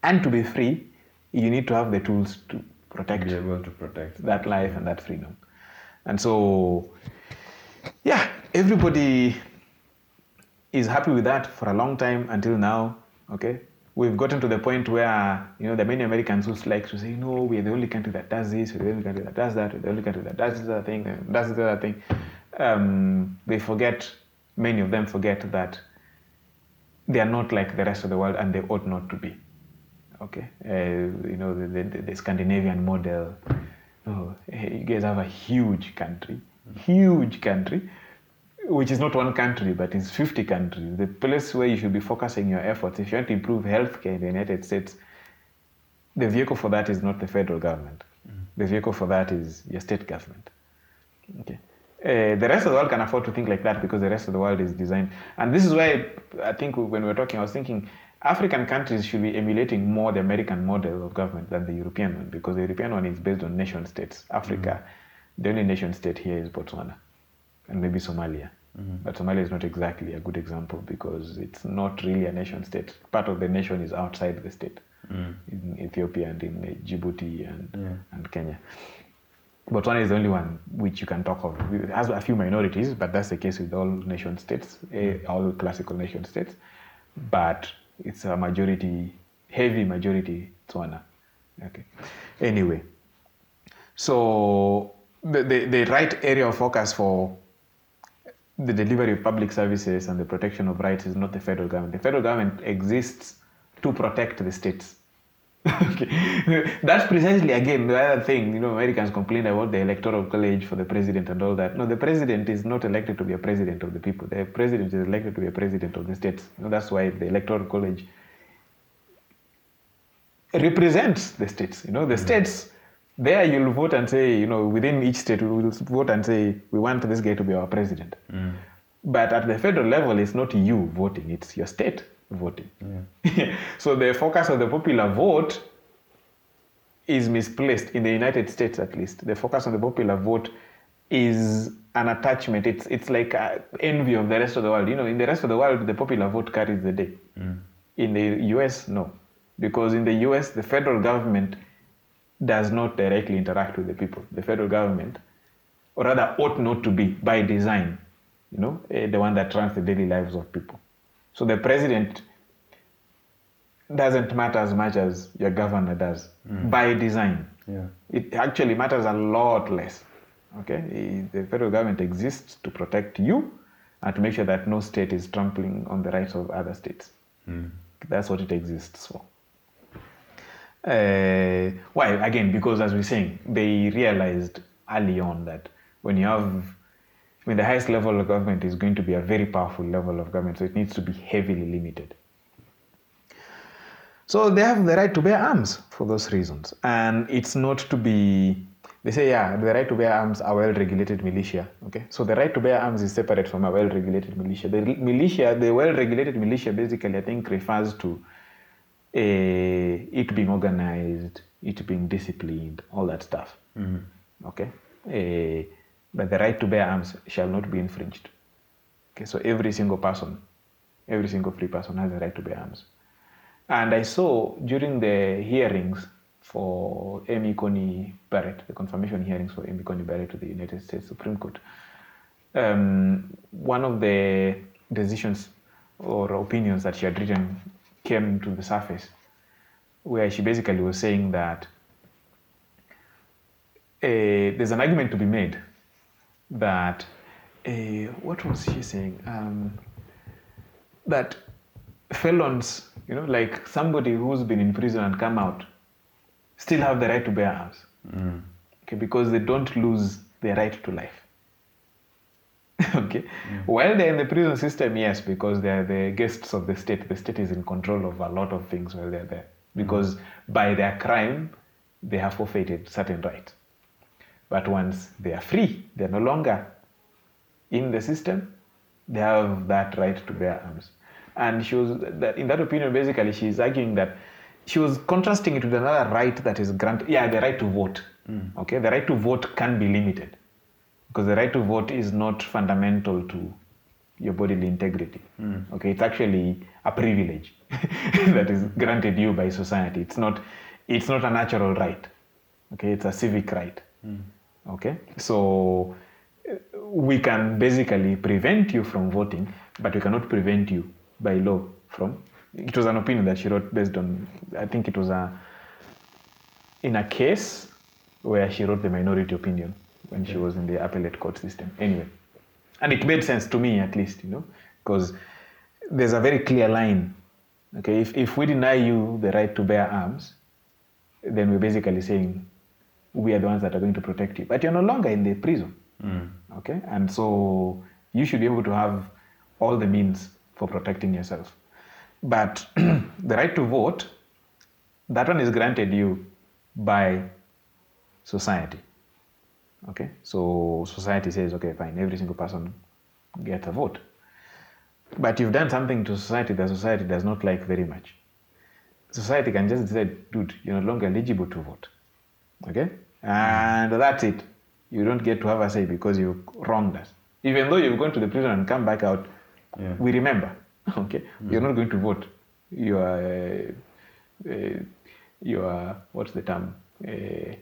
and to be free, you need to have the tools to protect Be able to protect. that life and that freedom. And so, yeah, everybody is happy with that for a long time until now. Okay, we've gotten to the point where you know there are many Americans who like to say, no, we're the only country that does this, we're the only country that does that, we're the only country that does this other thing, and does this other thing. Um, they forget, many of them forget that they are not like the rest of the world, and they ought not to be. Okay, uh, you know the, the, the Scandinavian model. Oh, you guys have a huge country, huge country which is not one country, but it's 50 countries. The place where you should be focusing your efforts, if you want to improve healthcare in the United States, the vehicle for that is not the federal government. The vehicle for that is your state government. Okay. Uh, the rest of the world can afford to think like that because the rest of the world is designed. And this is why I think when we were talking, I was thinking African countries should be emulating more the American model of government than the European one because the European one is based on nation states. Africa, mm. the only nation state here is Botswana and maybe Somalia. Mm-hmm. But Somalia is not exactly a good example because it's not really a nation state. Part of the nation is outside the state, mm. in Ethiopia and in Djibouti and, yeah. and Kenya. Botswana is the only one which you can talk of. It has a few minorities, but that's the case with all nation states, eh, mm. all classical nation states. But it's a majority, heavy majority Tswana. Okay. Anyway, so the, the, the right area of focus for the delivery of public services and the protection of rights is not the federal government. The federal government exists to protect the states. Okay. *laughs* That's precisely again the other thing. You know, Americans complain about the electoral college for the president and all that. No, the president is not elected to be a president of the people. The president is elected to be a president of the states. You know, that's why the electoral college represents the states. You know, the mm-hmm. states there you'll vote and say, you know, within each state, we will vote and say, we want this guy to be our president. Mm. But at the federal level, it's not you voting, it's your state voting. Yeah. *laughs* so the focus of the popular vote is misplaced in the United States, at least. The focus on the popular vote is an attachment. It's it's like envy of the rest of the world. You know, in the rest of the world, the popular vote carries the day. Mm. In the U.S., no, because in the U.S., the federal government does not directly interact with the people. The federal government, or rather, ought not to be by design, you know, uh, the one that runs the daily lives of people. So the president doesn't matter as much as your governor does mm. by design. Yeah. It actually matters a lot less. Okay, the federal government exists to protect you and to make sure that no state is trampling on the rights of other states. Mm. That's what it exists for. Uh, why? Again, because as we're saying, they realized early on that when you have, mean, the highest level of government is going to be a very powerful level of government, so it needs to be heavily limited. So they have the right to bear arms for those reasons, and it's not to be. They say, yeah, the right to bear arms are well-regulated militia. Okay, so the right to bear arms is separate from a well-regulated militia. The militia, the well-regulated militia, basically, I think refers to uh, it being organized, it being disciplined, all that stuff. Mm-hmm. Okay, uh, but the right to bear arms shall not be infringed. Okay, so every single person, every single free person has the right to bear arms. And I saw during the hearings for Amy Coney Barrett, the confirmation hearings for Amy Coney Barrett to the United States Supreme Court, um, one of the decisions or opinions that she had written came to the surface, where she basically was saying that uh, there's an argument to be made that uh, what was she saying? Um, that felons, you know, like somebody who's been in prison and come out, still have the right to bear arms. Mm. Okay, because they don't lose their right to life. *laughs* okay. Mm. While they're in the prison system, yes, because they're the guests of the state. The state is in control of a lot of things while they're there. Because mm. by their crime, they have forfeited certain rights. But once they are free, they're no longer in the system, they have that right to bear arms. And she was, in that opinion, basically, she's arguing that she was contrasting it with another right that is granted. Yeah, the right to vote. Mm. Okay, the right to vote can be limited because the right to vote is not fundamental to your bodily integrity. Mm. Okay, it's actually a privilege *laughs* that is granted you by society. It's not, it's not a natural right. Okay, it's a civic right. Mm. Okay, so we can basically prevent you from voting, but we cannot prevent you by law from it was an opinion that she wrote based on, I think it was a, in a case where she wrote the minority opinion when she was in the appellate court system. Anyway, and it made sense to me at least, you know, because there's a very clear line. Okay, if, if we deny you the right to bear arms, then we're basically saying we are the ones that are going to protect you. But you're no longer in the prison. Mm. Okay, and so you should be able to have all the means for protecting yourself. But *clears throat* the right to vote, that one is granted you by society. Okay, so society says, okay, fine, every single person gets a vote. But you've done something to society that society does not like very much. Society can just decide, dude, you're no longer eligible to vote. Okay? And that's it. You don't get to have a say because you wronged us. Even though you've gone to the prison and come back out, Yeah. we remember. *laughs* Okay? You're not going to vote. You are, uh, uh, you are, what's the term? Uh, uh,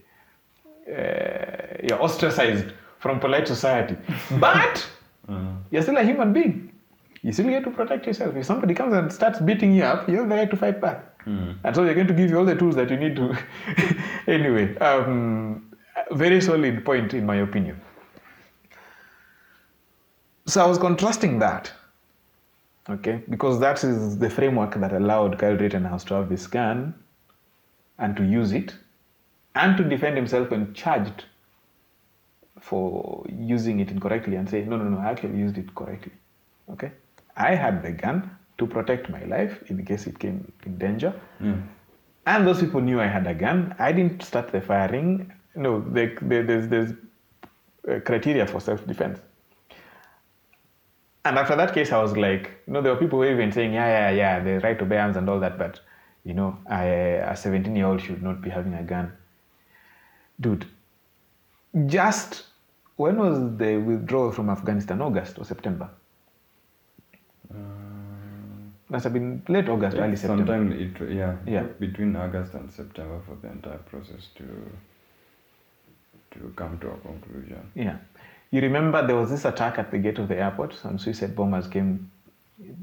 you're ostracized from polite society. *laughs* But you're still a human being. You still get to protect yourself. If somebody comes and starts beating you up, you have the right to fight back. And so they're going to give you all the tools that you need to. *laughs* anyway, um, very solid point in my opinion. So I was contrasting that, okay, because that is the framework that allowed Kyle Rittenhouse to have this gun and to use it and to defend himself when charged for using it incorrectly and say, no, no, no, I actually used it correctly. Okay? I had the gun to protect my life in case it came in danger. And those people knew I had a gun. I didn't start the firing. No, the, the, there's, there's uh, criteria for self defense. And after that case, I was like, you know, there were people who were even saying, yeah, yeah, yeah, the right to bear arms and all that, but, you know, I, a 17 year old should not be having a gun. Dude, just when was the withdrawal from Afghanistan? August or September? Must have been late August, early September. Sometime it yeah Yeah. between August and September for the entire process to to come to a conclusion. Yeah. You remember there was this attack at the gate of the airport. Some suicide bombers came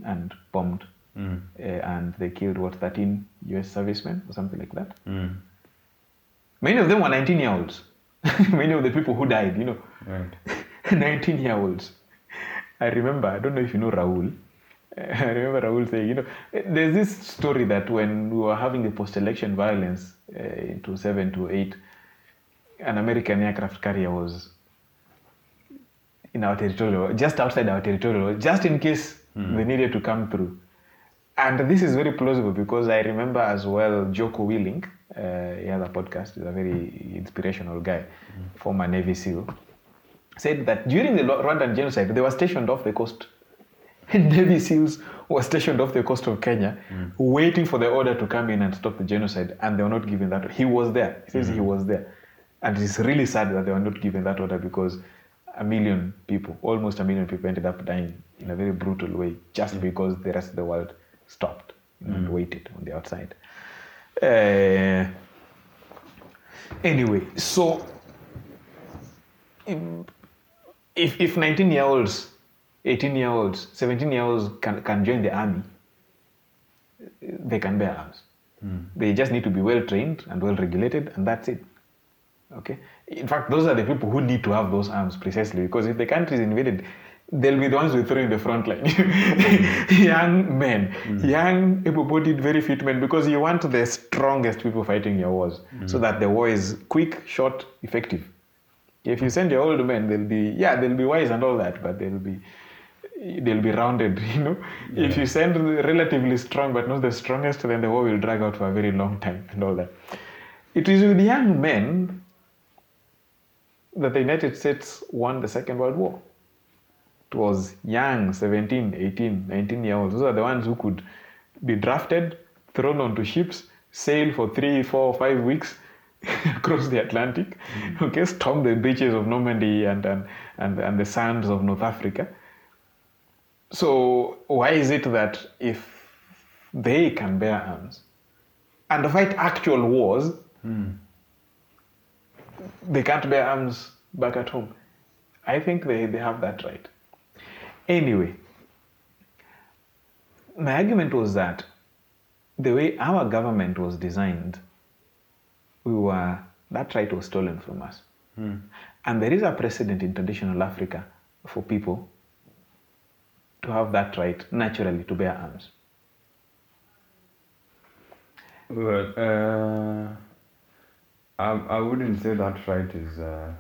and bombed, Mm. uh, and they killed, what, 13 US servicemen or something like that? Mm. Many of them were 19 year olds. *laughs* Many of the people who died, you know, Right. *laughs* 19 year olds. I remember, I don't know if you know Raul. *laughs* I remember Raul saying, you know, there's this story that when we were having the post election violence uh, in 2007 to 8, an American aircraft carrier was in our territorial, just outside our territorial, just in case they needed to come through. And this is very plausible because I remember as well Jocko Willink, uh, he has a podcast, he's a very inspirational guy, former Navy SEAL, said that during the Rwandan genocide, they were stationed off the coast. *laughs* Navy SEALs were stationed off the coast of Kenya, mm. waiting for the order to come in and stop the genocide, and they were not given that. He was there. He says he mm. was there. And it's really sad that they were not given that order because a million people, almost a million people, ended up dying in a very brutal way just mm. because the rest of the world stopped you know, and waited on the outside. Uh, anyway, so if, if 19 year olds, 18 year olds, 17 year olds can, can join the army, they can bear arms. Hmm. They just need to be well trained and well regulated, and that's it. Okay. In fact, those are the people who need to have those arms precisely because if the country is invaded, they'll be the ones who throw in the front line. *laughs* young men, hmm. young, able-bodied, very fit men, because you want the strongest people fighting your wars, hmm. so that the war is quick, short, effective. If you send your old men, they'll be yeah, they'll be wise and all that, but they'll be they'll be rounded, *laughs* you know. If you send relatively strong but not the strongest, then the war will drag out for a very long time and all that. It is with young men that the United States won the Second World War. It was young, 17, 18, 19 year olds. Those are the ones who could be drafted, thrown onto ships, sail for three, four, five weeks *laughs* across the Atlantic, mm. okay, storm the beaches of Normandy and, and, and, and the sands of North Africa. So, why is it that if they can bear arms and fight actual wars, hmm. they can't bear arms back at home? I think they, they have that right. Anyway, my argument was that the way our government was designed, we were that right was stolen from us. Hmm. And there is a precedent in traditional Africa for people to have that right naturally to bear arms. Well, uh, I, I wouldn't say that right is uh,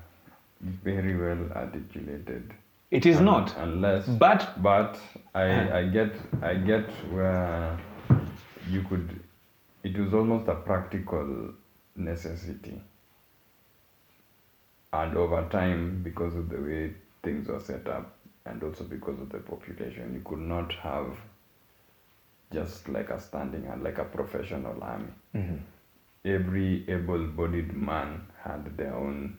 very well articulated. It is Un- not. unless But but I, I get I get where you could it was almost a practical necessity and over time because of the way things were set up and also because of the population you could not have just like a standing and like a professional army Mhm. every able-bodied man had their own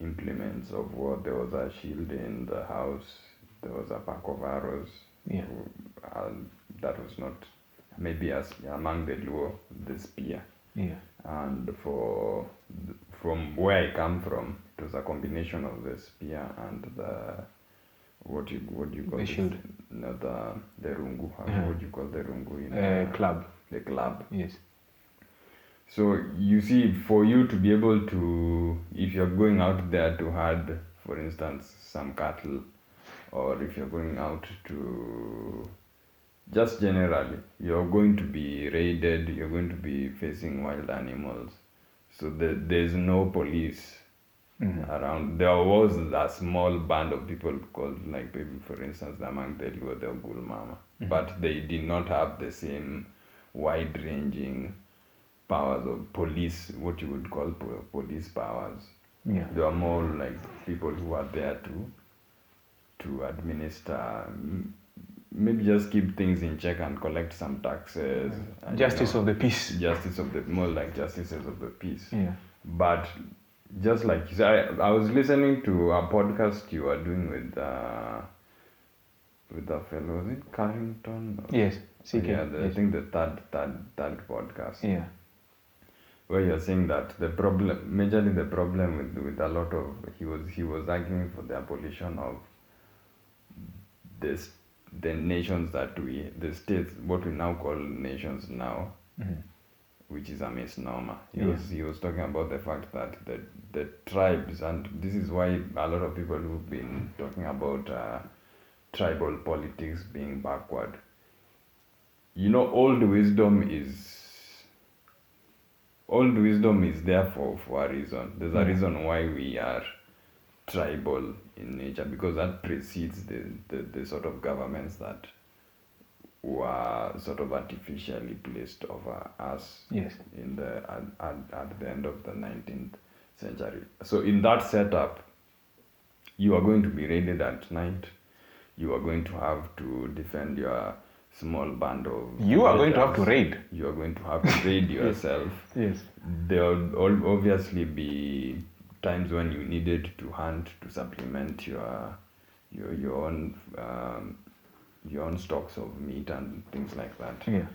implements of war. There was a shield in the house. There was a pack of arrows. Yeah. Uh, that was not maybe as among the Luo the spear. yeah, And for from where I come from, it was a combination of the spear and the what you what do you call The this? shield. No, the the rungu. Yeah. What do you call the rungu in uh, uh, club. the club? Yes. So you see, for you to be able to, if you're going out there to herd, for instance, some cattle, or if you're going out to, just generally, you're going to be raided, you're going to be facing wild animals. So the, there's no police Mhm. around. There was a small band of people called, like maybe for instance, the Amang Luo, the Gulmama, but they did not have the same wide-ranging powers of police, what you would call police powers. Yeah. They are more like people who are there to to administer, maybe just keep things in check and collect some taxes. and, you Justice know, of the peace. justice of the more like justices of the peace. Yeah. But just like you said, I, I was listening to a podcast you were doing with uh, with the fellow, was it Carrington? or- Yes. CK. Yeah, the, I think the third third third podcast Yeah. where you're saying that the problem, majorly the problem with with a lot of he was he was arguing for the abolition of this the nations that we the states what we now call nations now Mhm. Which is a misnomer. He Yeah. was he was talking about the fact that the the tribes and this is why a lot of people who've been talking about uh, tribal politics being backward. You know, old wisdom is old wisdom is there for, for a reason. There's a reason why we are tribal in nature because that precedes the, the, the sort of governments that were sort of artificially placed over us Yes. in the at, at, at the end of the 19th century. So in that setup, you are going to be raided at night. You are going to have to defend your small band of. You are going to have to raid. You are going to have to *laughs* raid yourself. Yes. There will obviously be times when you needed to hunt to supplement your your your own um, your own stocks of meat and things like that Yeah.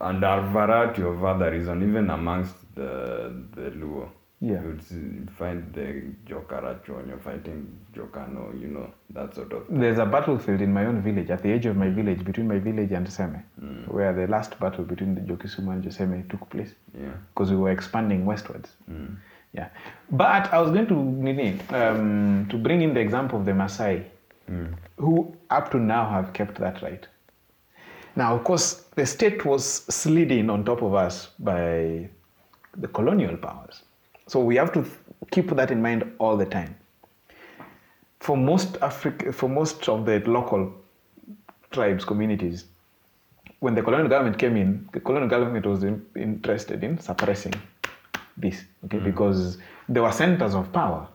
and a variety of other reasons, even amongst the the Luo. Yeah. You'd see- find the Jokarachuonyo fighting Jokano, you know, that sort of There's a battlefield in my own village, at the edge of my village, between my village and Seme, where the last battle between the Jokisumu and Joseme took place, yeah. because we were expanding westwards. Mm. Yeah. But I was going to um, to bring in the example of the Maasai, Mm. who up to now have kept that right. Now, of course, the state was slid in on top of us by the colonial powers. So we have to keep that in mind all the time. For most Africa, for most of the local tribes, communities, when the colonial government came in, the colonial government was in, interested in suppressing this, okay, because they were centers of power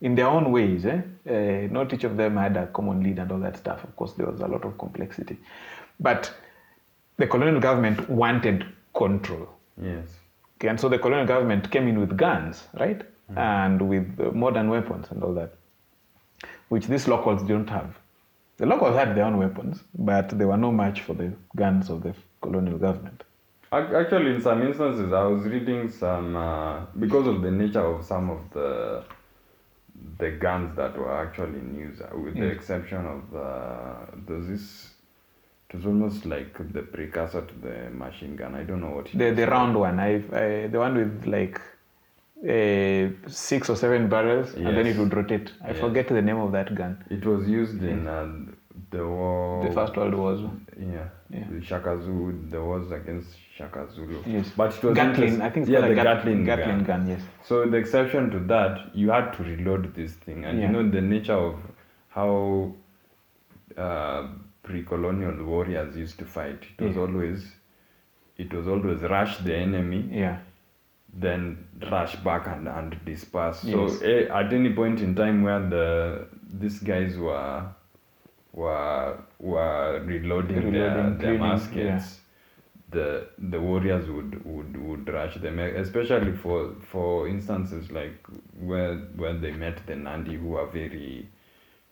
in their own ways. Eh? Uh, not each of them had a common lead and all that stuff. Of course, there was a lot of complexity, but the colonial government wanted control. Yes. Okay, and so the colonial government came in with guns, right? And with uh, modern weapons and all that, which these locals don't have. The locals had their own weapons, but they were no match for the guns of the colonial government. Actually, in some instances, I was reading some uh, because of the nature of some of the the guns that were actually in use, uh, with the exception of uh, there's this it was almost like the precursor to the machine gun. I don't know what The the round one, I, I the one with like uh, six or seven barrels, and then it would rotate. I Yes. forget the name of that gun. It was used in uh, the war. The First World War. Yeah. Yeah. The Shaka Zulu, the wars against Shaka Zulu. Yes. But it was Gatling, I think yeah, called the Gatling, Gatling gun. gun. Yes. So the exception to that, you had to reload this thing, and Yeah. you know the nature of how uh, pre-colonial warriors used to fight. It was Yeah. always, it was always rush the enemy, Yeah. then rush back and, and disperse. Yes. So eh, at any point in time where the these guys were were were reloading, their, Reloading, their cleaning, muskets, the the warriors would, would would rush them, especially for for instances like where where they met the Nandi who are very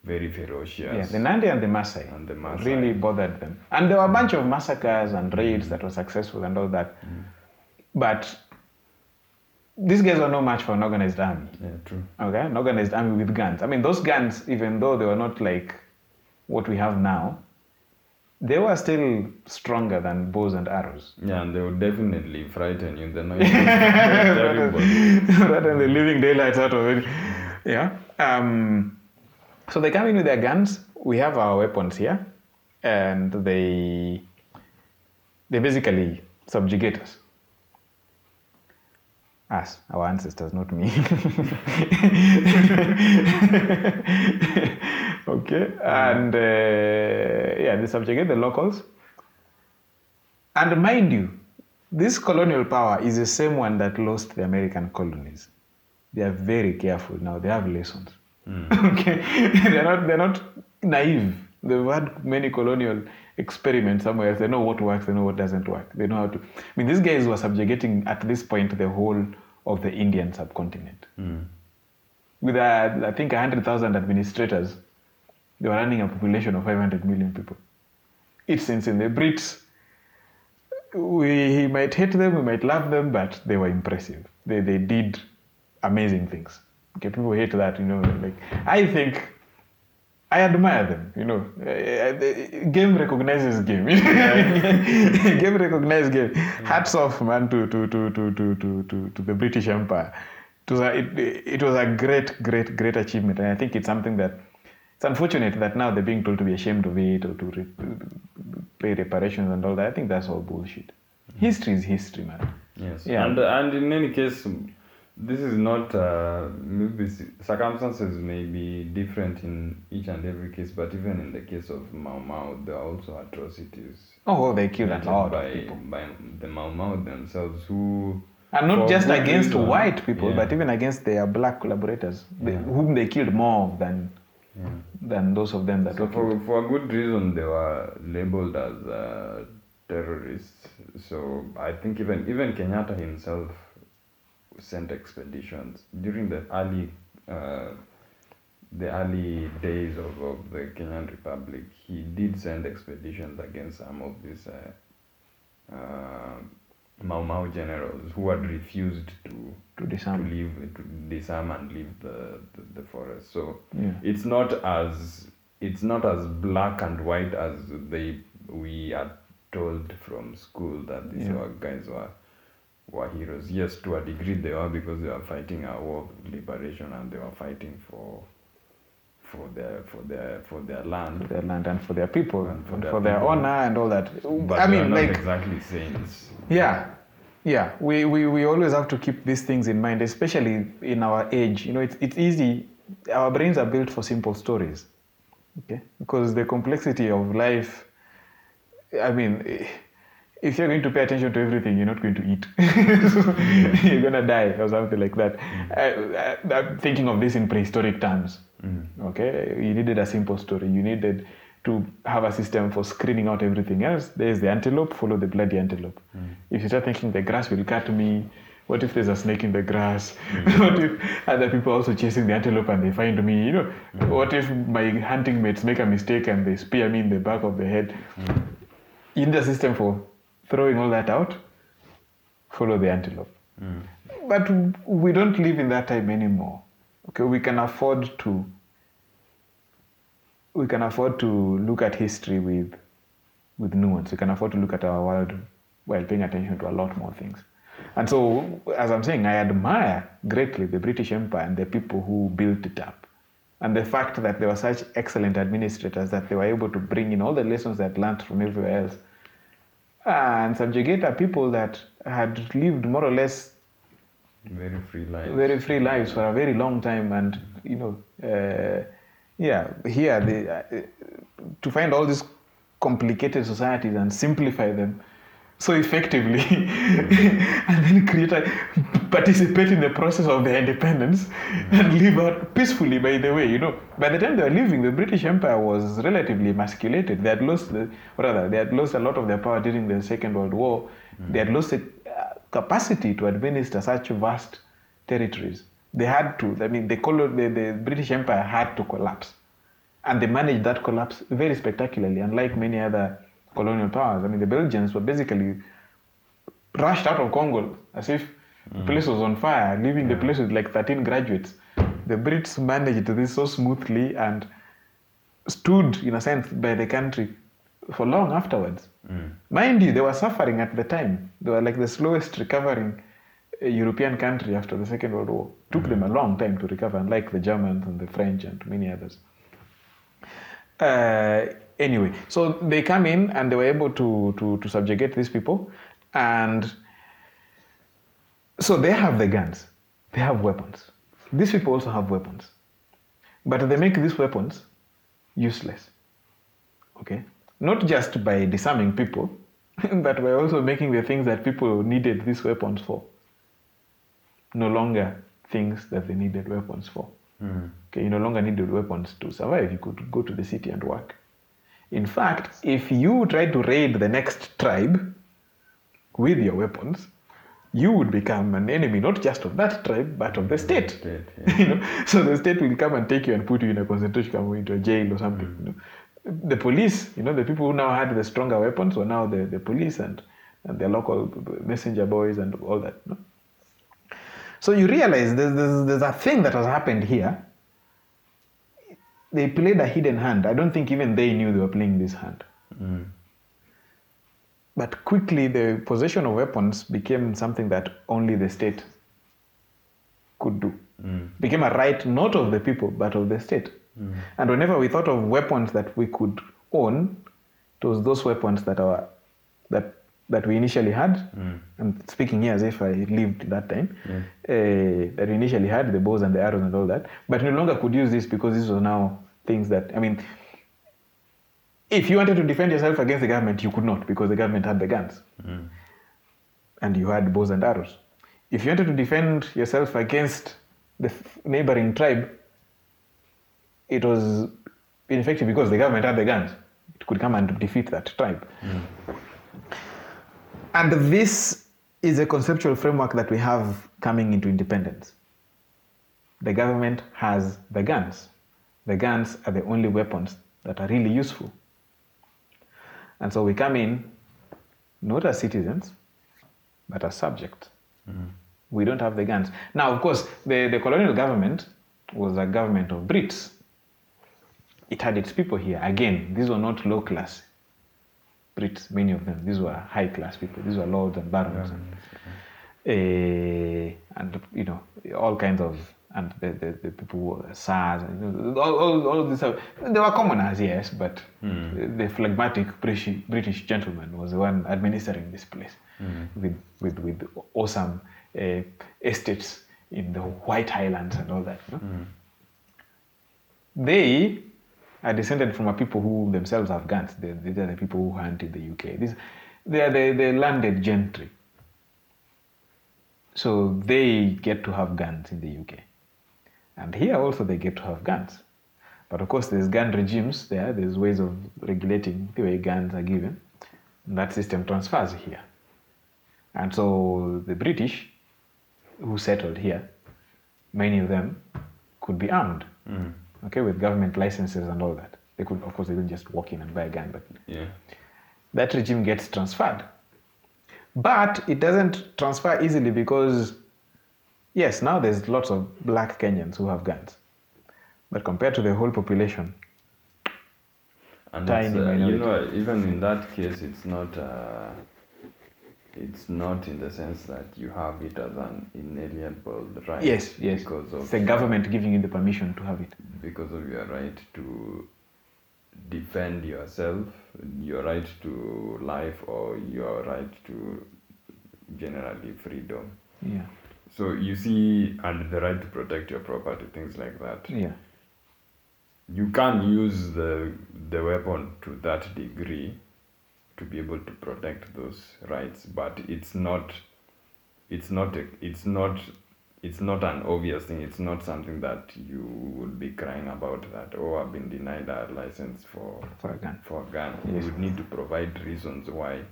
very ferocious. Yeah. The Nandi and the Maasai. And the Maasai. really bothered them, and there were a bunch of massacres and raids that were successful and all that, Mm. but these guys were no match for an organized army. yeah, true. Okay, an organized army with guns. I mean, those guns, even though they were not like what we have now, they were still stronger than bows and arrows. Yeah, and they would definitely frighten you. The noise was terrible. Rather than the living daylights out of it. Yeah. Um, so they come in with their guns. We have our weapons here, and they they basically subjugate us. Us, our ancestors, not me. *laughs* okay, and uh, yeah, they subjugate the locals. And mind you, this colonial power is the same one that lost the American colonies. They are very careful now. They have lessons. *laughs* okay, *laughs* they're not they're not naive. They've had many colonial experiments somewhere else. They know what works. They know what doesn't work. They know how to. I mean, these guys were subjugating at this point the whole of the Indian subcontinent Mm. with uh, I think hundred thousand administrators. They were running a population of five hundred million people. It's insane. The Brits we might hate them, we might love them, but they were impressive. They, they did amazing things. Okay, people hate that, you know. Like I think I admire them, you know. Game recognizes game. *laughs* game recognizes game. Hats off, man, to to to to to to to, to the British Empire. It was, a, it, it was a great, great, great achievement, and I think it's something that it's unfortunate that now they're being told to be ashamed of it or to re- pay reparations and all that. I think that's all bullshit. Mm. History is history, man. Yes. Yeah. And and in any case, this is not uh, maybe circumstances may be different in each and every case, but even in the case of Mau Mau, there are also atrocities Oh, well, they killed a lot by of people. by the Mau Mau themselves, who And not just against reason, white people, yeah. but even against their black collaborators, they, whom they killed more than Yeah. than those of them that So were killed. for, for a good reason, they were labeled as uh, terrorists. So I think even even Kenyatta himself sent expeditions during the early uh, the early days of, of the Kenyan Republic. He did send expeditions against some of these uh, uh, Mau Mau generals who had refused to To disarm, to leave to disarm and leave the, the, the forest. So Yeah. it's not as it's not as black and white as they we are told from school that these Yeah. were guys were were heroes. Yes, to a degree they were because they were fighting a war of liberation and they were fighting for for their for their for their land. For their land and for their people, And for and their for their people. honor and all that. But I mean, not like, exactly saints. Yeah, yeah. We, we, we always have to keep these things in mind, especially in our age. You know, it's, it's easy. Our brains are built for simple stories, okay? Because the complexity of life, I mean, eh, if you're going to pay attention to everything, you're not going to eat. Mm. *laughs* you're going to die or something like that. Mm. I, I, I'm thinking of this in prehistoric terms. Mm. Okay, you needed a simple story. You needed to have a system for screening out everything else. There's the antelope, follow the bloody antelope. If you start thinking the grass will cut me, what if there's a snake in the grass? *laughs* what if other people also chasing the antelope and they find me? You know, what if my hunting mates make a mistake and they spear me in the back of the head? You need a system for throwing all that out. Follow the antelope. But we don't live in that time anymore. Okay, we can afford to we can afford to look at history with with nuance. We can afford to look at our world while paying attention to a lot more things. And so, as I'm saying, I admire greatly the British Empire and the people who built it up. And the fact that they were such excellent administrators that they were able to bring in all the lessons they had learned from everywhere else and subjugate a people that had lived more or less Very free life. very free lives for a very long time and you know uh, yeah here they, uh, to find all these complicated societies and simplify them so effectively *laughs* and then create a, participate in the process of their independence and live out peacefully by the way you know. By the time they were leaving the british empire was relatively emasculated. They had lost the rather they had lost a lot of their power during the second world war. They had lost the uh, capacity to administer such vast territories. They had to i mean the, the, the british empire had to collapse. And they managed that collapse very spectacularly, unlike many other colonial powers. I mean, the Belgians were basically rushed out of Congo as if the place was on fire, leaving the place with like 13 graduates. The Brits managed this so smoothly and stood, in a sense, by the country for long afterwards. Mind you, they were suffering at the time. They were like the slowest recovering uh, European country after the Second World War. Took them a long time to recover, unlike the Germans and the French and many others. Uh, anyway, so they come in and they were able to, to, to subjugate these people. And so they have the guns, they have weapons. These people also have weapons. But they make these weapons useless. Okay? Not just by disarming people, *laughs* but by also making the things that people needed these weapons for no longer things that they needed weapons for. Hmm. Okay, you no longer needed weapons to survive. You could go to the city and work. In fact, if you try to raid the next tribe with your weapons, you would become an enemy not just of that tribe but of the state. State, *laughs* you know? So the state will come and take you and put you in a concentration camp or into a jail or something. You know? The police, you know, the people who now had the stronger weapons were now the, the police and, and their local messenger boys and all that. You know? So you realize there's, there's, there's a thing that has happened here. They played a hidden hand. I don't think even they knew they were playing this hand. Mm. But quickly, the possession of weapons became something that only the state could do. Mm. Became a right not of the people, but of the state. Mm. And whenever we thought of weapons that we could own, it was those weapons that our that that we initially had. Mm. I'm speaking here as if I lived that time. uh, that we initially had the bows and the arrows and all that, but no longer could use this because this was now things that I mean. If you wanted to defend yourself against the government, you could not because the government had the guns, mm. and you had bows and arrows. If you wanted to defend yourself against the neighboring tribe, it was ineffective because the government had the guns. It could come and defeat that tribe. Mm. And this is a conceptual framework that we have coming into independence. The government has the guns. The guns are the only weapons that are really useful. And so we come in not as citizens, but as subjects. Mm-hmm. We don't have the guns. Now, of course, the, the colonial government was a government of Brits. It had its people here. Again, these were not low class Brits, many of them. These were high class people. These were lords and barons. And, eh, and you know, all kinds of, and the, the, the people who were SARS, and, you know, all, all, all of these, they were commoners, yes, but the phlegmatic British, British gentleman was the one administering this place with, with, with awesome uh, estates in the White Highlands and all that. you know. They are descended from a people who themselves have guns. These are the people who hunt in the UK. These, they are the, the landed gentry. So they get to have guns in the UK. And here also they get to have guns. But of course, there's gun regimes there, there's ways of regulating the way guns are given. And that system transfers here. And so the British who settled here, many of them could be armed, mm-hmm. Okay, with government licenses and all that. They could, of course, they didn't just walk in and buy a gun, but Yeah. that regime gets transferred. But it doesn't transfer easily because, yes, now there's lots of black Kenyans who have guns. But compared to the whole population, and tiny uh, minority. you know even in that case it's not uh, it's not in the sense that you have it as an inalienable right yes, yes. because of it's the government giving you the permission to have it. because of your right to defend yourself, your right to life, or your right to generally freedom. Yeah, So you see, and the right to protect your property, things like that. yeah, You can use the the weapon to that degree to be able to protect those rights, but it's not. It's not. A, it's not. It's not an obvious thing. It's not something that you would be crying about that. Oh, I've been denied a license for for a gun. for a gun. Yes. You would need to provide reasons why.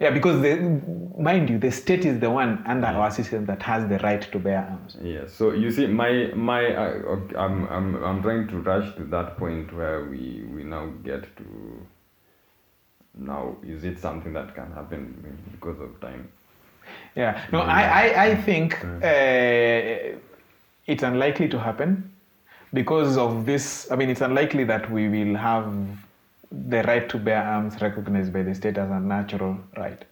Yeah, because the, mind you, the state is the one under our system that has the right to bear arms. Yeah. So you see, my my uh, okay, I'm I'm I'm trying to rush to that point where we we now get to. Now, is it something that can happen because of time? Yeah, no, Yeah. I, I, I think uh, it's unlikely to happen because of this. I mean, it's unlikely that we will have the right to bear arms recognized by the state as a natural right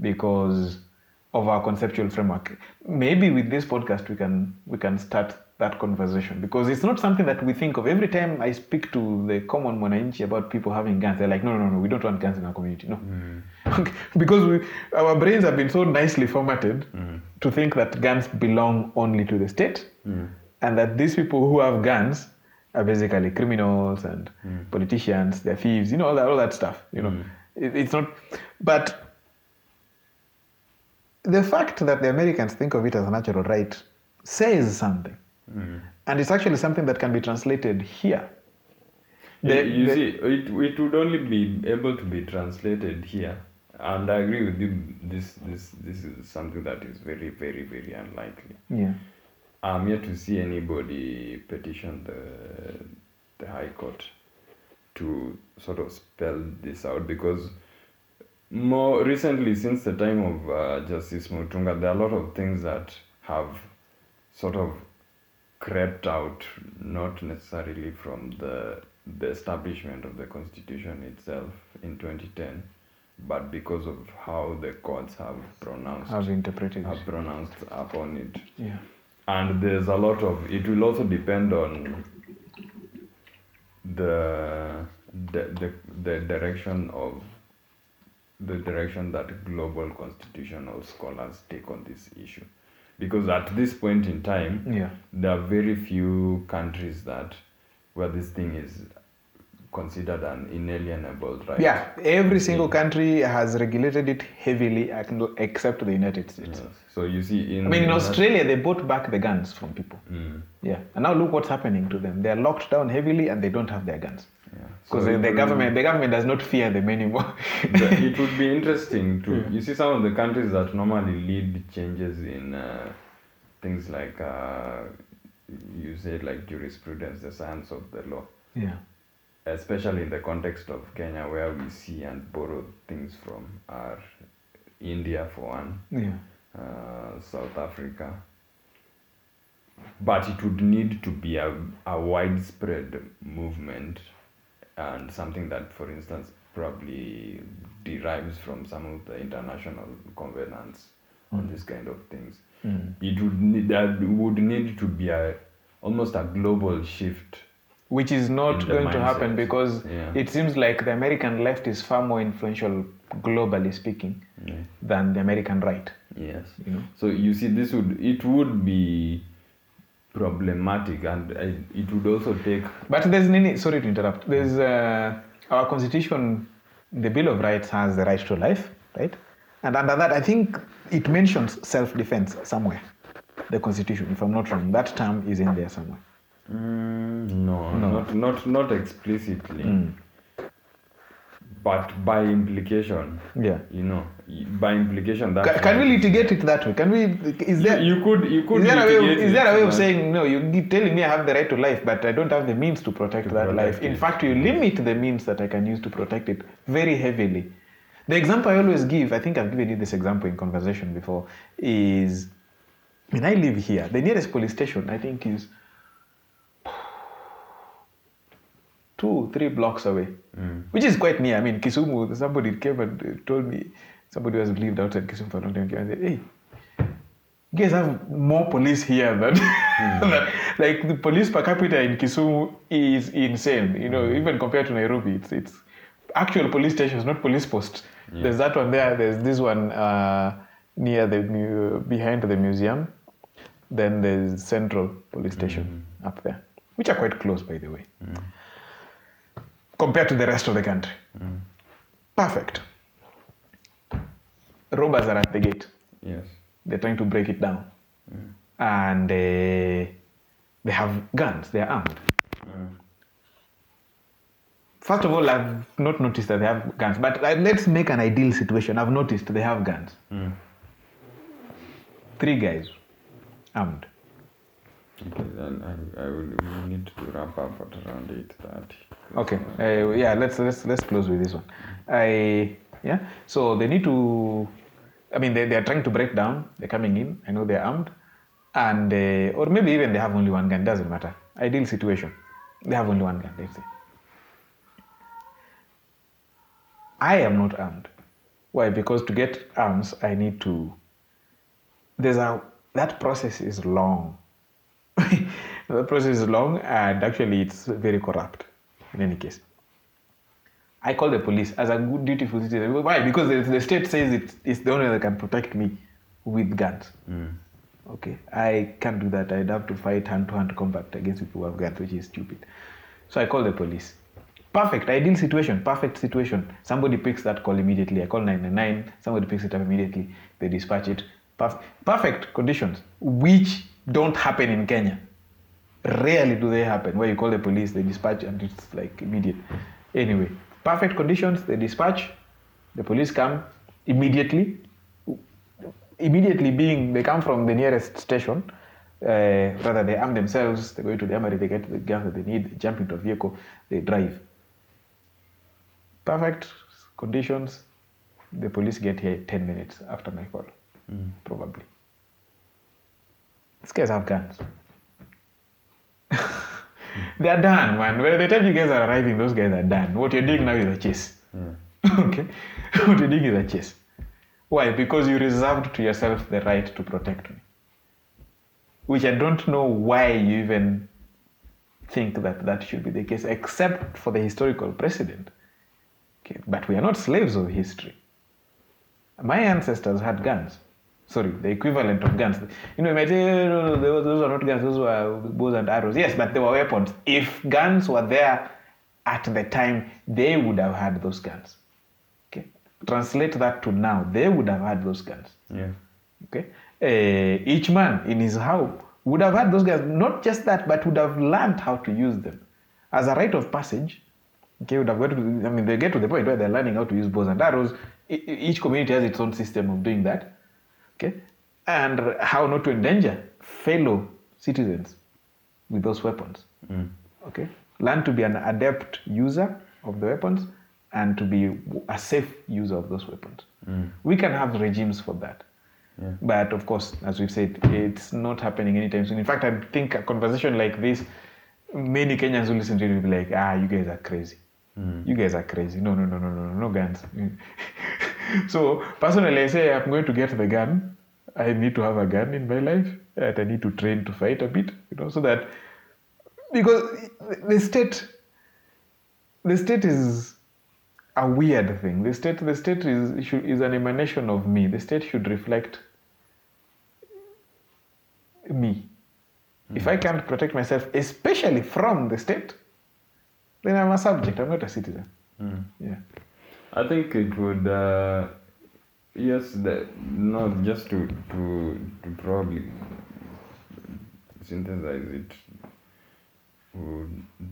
because of our conceptual framework. Maybe with this podcast we can we can start that conversation because it's not something that we think of every time I speak to the common mwananchi about people having guns. They're like, no, no, no, we don't want guns in our community. No, mm. *laughs* because we, our brains have been so nicely formatted mm. to think that guns belong only to the state mm. and that these people who have guns are basically criminals and politicians, they're thieves, you know, all that, all that stuff. You know, it, it's not, but the fact that the Americans think of it as a natural right says something. And it's actually something that can be translated here. The- you the- see, it, it would only be able to be translated here, and I agree with you. This this this is something that is very very very unlikely. Yeah. I'm yet to see anybody petition the the High Court to sort of spell this out because more recently, since the time of uh, Justice Mutunga, there are a lot of things that have sort of crept out, not necessarily from the the establishment of the Constitution itself in 2010, but because of how the courts have pronounced Have interpreted. have pronounced upon it Yeah. and there's a lot of it will also depend on the the the, the direction of the direction that global constitutional scholars take on this issue because at this point in time Yeah. there are very few countries that where this thing is considered an inalienable right Yeah, every single country has regulated it heavily except the United States. Yes. so you see in I mean, in Australia, they bought back the guns from people. Mm, Yeah, and now look what's happening to them. They're locked down heavily and they don't have their guns yeah. because So the, government, the government does not fear them anymore. *laughs* It would be interesting *laughs* to you see some of the countries that normally lead changes in uh, things like uh, you said like jurisprudence the science of the law. Yeah, especially in the context of Kenya where we see and borrow things from are India for one. Yeah, uh, South Africa. But it would need to be a, a widespread movement and something that for instance probably derives from some of the international covenants on this kind of things Mm. it would need that would need to be a almost a global shift which is not going to happen because Yeah. it seems like the American left is far more influential, globally speaking, Yeah. than the American right. yes You know. so you see this would it would be problematic and it would also take But there's nini, sorry to interrupt. There's uh, our constitution, the Bill of Rights has the right to life, right? And under that, I think it mentions self-defense somewhere. The constitution, if I'm not wrong, that term is in there somewhere. Mm, no, No. not not not explicitly, Mm. But by implication, Yeah. you know, by implication that can, can we litigate it that way? Can we? Is there? you, you could you could is there a way? Of, is there a way of saying no? You keep telling me I have the right to life, but I don't have the means to protect To that protect life. In it. fact, you limit the means that I can use to protect it very heavily. The example I always give, I think I've given you this example in conversation before, is when I live here, the nearest police station I think is two, three blocks away, Mm. which is quite near. I mean, Kisumu, somebody came and uh, told me, somebody who has lived outside Kisumu for a long time, and said, hey, you guys have more police here than, mm. *laughs* like the police per capita in Kisumu is insane. You know, even compared to Nairobi, it's it's actual police stations, not police posts. There's that one there. There's this one uh, near the behind the museum. Then there's Central Police Station up there, which are quite close, by the way, compared to the rest of the country. Perfect. Robbers are at the gate Yes. they're trying to break it down and uh, they have guns they're armed first of all i've not noticed that they have guns but uh, let's make an ideal situation i've noticed they have guns Mm. three guys armed Okay, then I, I will we need to wrap up at around eight thirty. Okay. Uh, yeah let's let's let's close with this one. I yeah. So they need to i mean they, they're trying to break down. They're coming in. I know they're armed. And uh, or maybe even they have only one gun. Doesn't matter. Ideal situation. They have only one gun. Let's say i am not armed. Why? Because to get arms i need to there's a that process is long. *laughs* The process is long and actually it's very corrupt in any case i call the police as a good dutiful citizen why? Because the, the state says it, it's the only way that can protect me with guns. Mm. okay i can't do that. I'd have to fight hand to hand combat against people who have guns which is stupid. So i call the police. Perfect ideal situation perfect situation. Somebody picks that call immediately. I call 999 somebody picks it up immediately. They dispatch it. Perf- perfect conditions which don't happen in kenya rarely do they happen. Where you call the police they dispatch and it's like immediate. Anyway perfect conditions they dispatch the police come immediately. Immediately being they come from the nearest station uh, rather they arm themselves they go to the armory they get the guns that they need they jump into a vehicle they drive. Perfect conditions the police get here 10 minutes after my call probably. These guys have guns *laughs* they're done man. By the time you guys are arriving those guys are done. What you're doing now is a chase. Yeah. Hmm. *laughs* okay? *laughs* What you're doing is a chase. Why? Because you reserved to yourself the right to protect me. Which i don't know why you even think that that should be the case except for the historical precedent. Okay but we are not slaves of history. My ancestors had guns sorry the equivalent of guns. You know you might say no, no, those, those are not guns those were bows and arrows. Yes but they were weapons. If guns were there at the time they would have had those guns. Okay? Translate that to now they would have had those guns. Yeah. okay? Uh, each man in his house would have had those guns. Not just that but would have learned how to use them. As a rite of passage okay would have got to i mean they get to the point where they're learning how to use bows and arrows. Each community has its own system of doing that okay. And how not to endanger fellow citizens with those weapons. Mm. okay. Learn to be an adept user of the weapons and to be a safe user of those weapons. Mm. we can have regimes for that. Yeah. but of course as we've said it's not happening anytime soon. In fact i think a conversation like this many kenyans who listen to it will be like ah you guys are crazy. Mm. you guys are crazy. No no no no no no, no guns *laughs* so personally i say i'm going to get the gun. I need to have a gun in my life and i need to train to fight a bit you know so that because the state the state is a weird thing. The state the state is should, is an emanation of me. The state should reflect me. If i can't protect myself especially from the state then i'm a subject. I'm not a citizen. Mm. yeah I think it would. Uh, yes, the, no, just to to to probably synthesize it.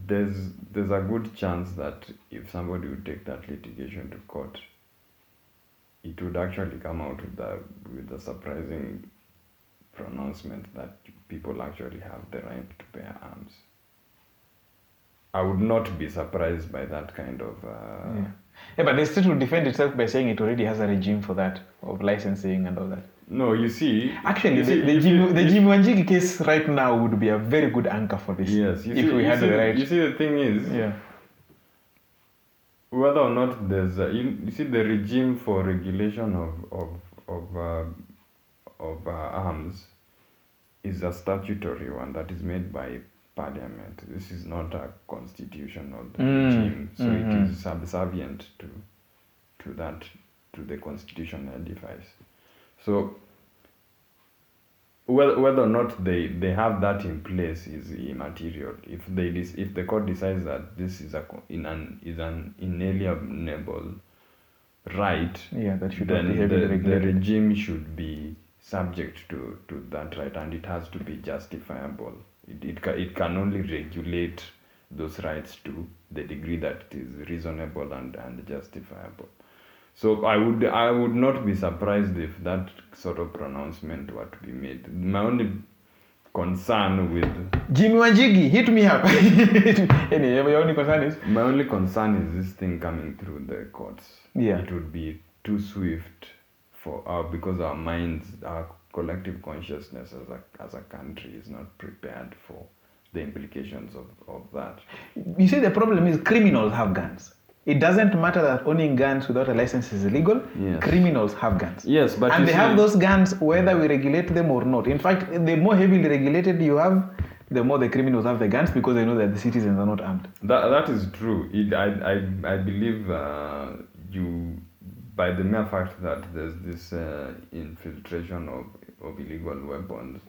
There's there's a good chance that if somebody would take that litigation to court, it would actually come out with a with a surprising pronouncement that people actually have the right to bear arms. I would not be surprised by that kind of. Uh, yeah. Yeah but the state will defend itself by saying it already has a regime for that of licensing and all that No, you see. actually you the, see, the, you Jim, the Jim Wanjigi case right now would be a very good anchor for this Yes, you if see, we you had see, the right You see, the thing is, yeah whether or not there's a, you, you see the regime for regulation of of of uh, of uh, arms is a statutory one that is made by parliament. This is not a constitutional Mm, regime, so mhm. it is subservient to to that to the constitutional edifice. So whether, whether or not they, they have that in place is immaterial. If they dis, if the court decides that this is a in an is an inalienable right, Yeah, that should then be the, the regime should be subject to, to that right and it has to be justifiable. It, it, ca- it can only regulate those rights to the degree that it is reasonable and, and justifiable. So I would I would not be surprised if that sort of pronouncement were to be made. My only concern with Jimi Wanjigi, hit me up. *laughs* anyway, your only concern is my only concern is this thing coming through the courts. Yeah. It would be too swift for our because our minds, our collective consciousness as a as a country is not prepared for the implications of, of that. you see the problem is criminals have guns. It doesn't matter that owning guns without a license is illegal. Yes. Criminals have guns. Yes, but and they see- have those guns whether we regulate them or not. In fact, the more heavily regulated you have, the more the criminals have the guns because they know that the citizens are not armed. That that is true. It, I I I believe uh, you by the mere fact that there's this uh, infiltration of of illegal weapons,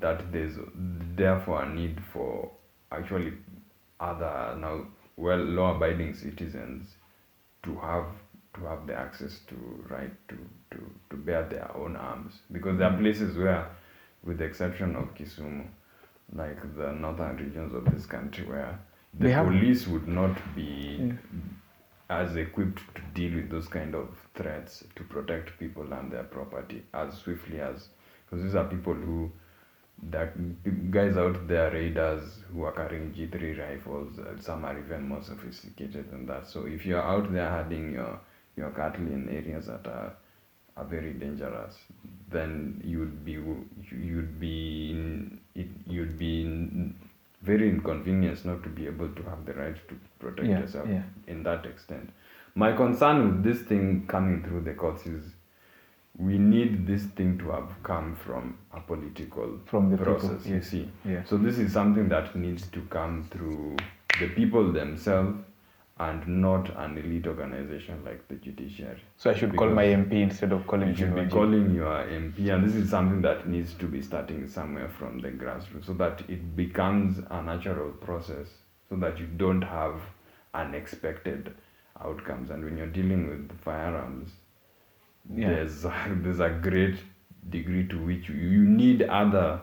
that there's therefore a need for actually other now well law-abiding citizens to have to have the access to right to, to, to bear their own arms because there are mm. places where with the exception of Kisumu like the northern regions of this country where the They have- police would not be Yeah. As equipped to deal with those kind of threats to protect people and their property as swiftly as because these are people who that guys out there raiders who are carrying G3 rifles uh, some are even more sophisticated than that. So if you're out there herding your your cattle in areas that are are very dangerous then you'd be you'd be in, it, you'd be in very inconvenienced not to be able to have the right to protect Yeah, yourself yeah. in that extent. My concern with this thing coming through the courts is we need this thing to have come from a political From the people, process, you yes, see. yeah. So this is something that needs to come through the people themselves and not an elite organization like the judiciary. So I should call my MP instead of calling You should be calling your MP, and this is something that needs to be starting somewhere from the grassroots so that it becomes a natural process so that you don't have unexpected outcomes. And when you're dealing with firearms, Yeah. there's, a, *laughs* there's a great degree to which you, you need other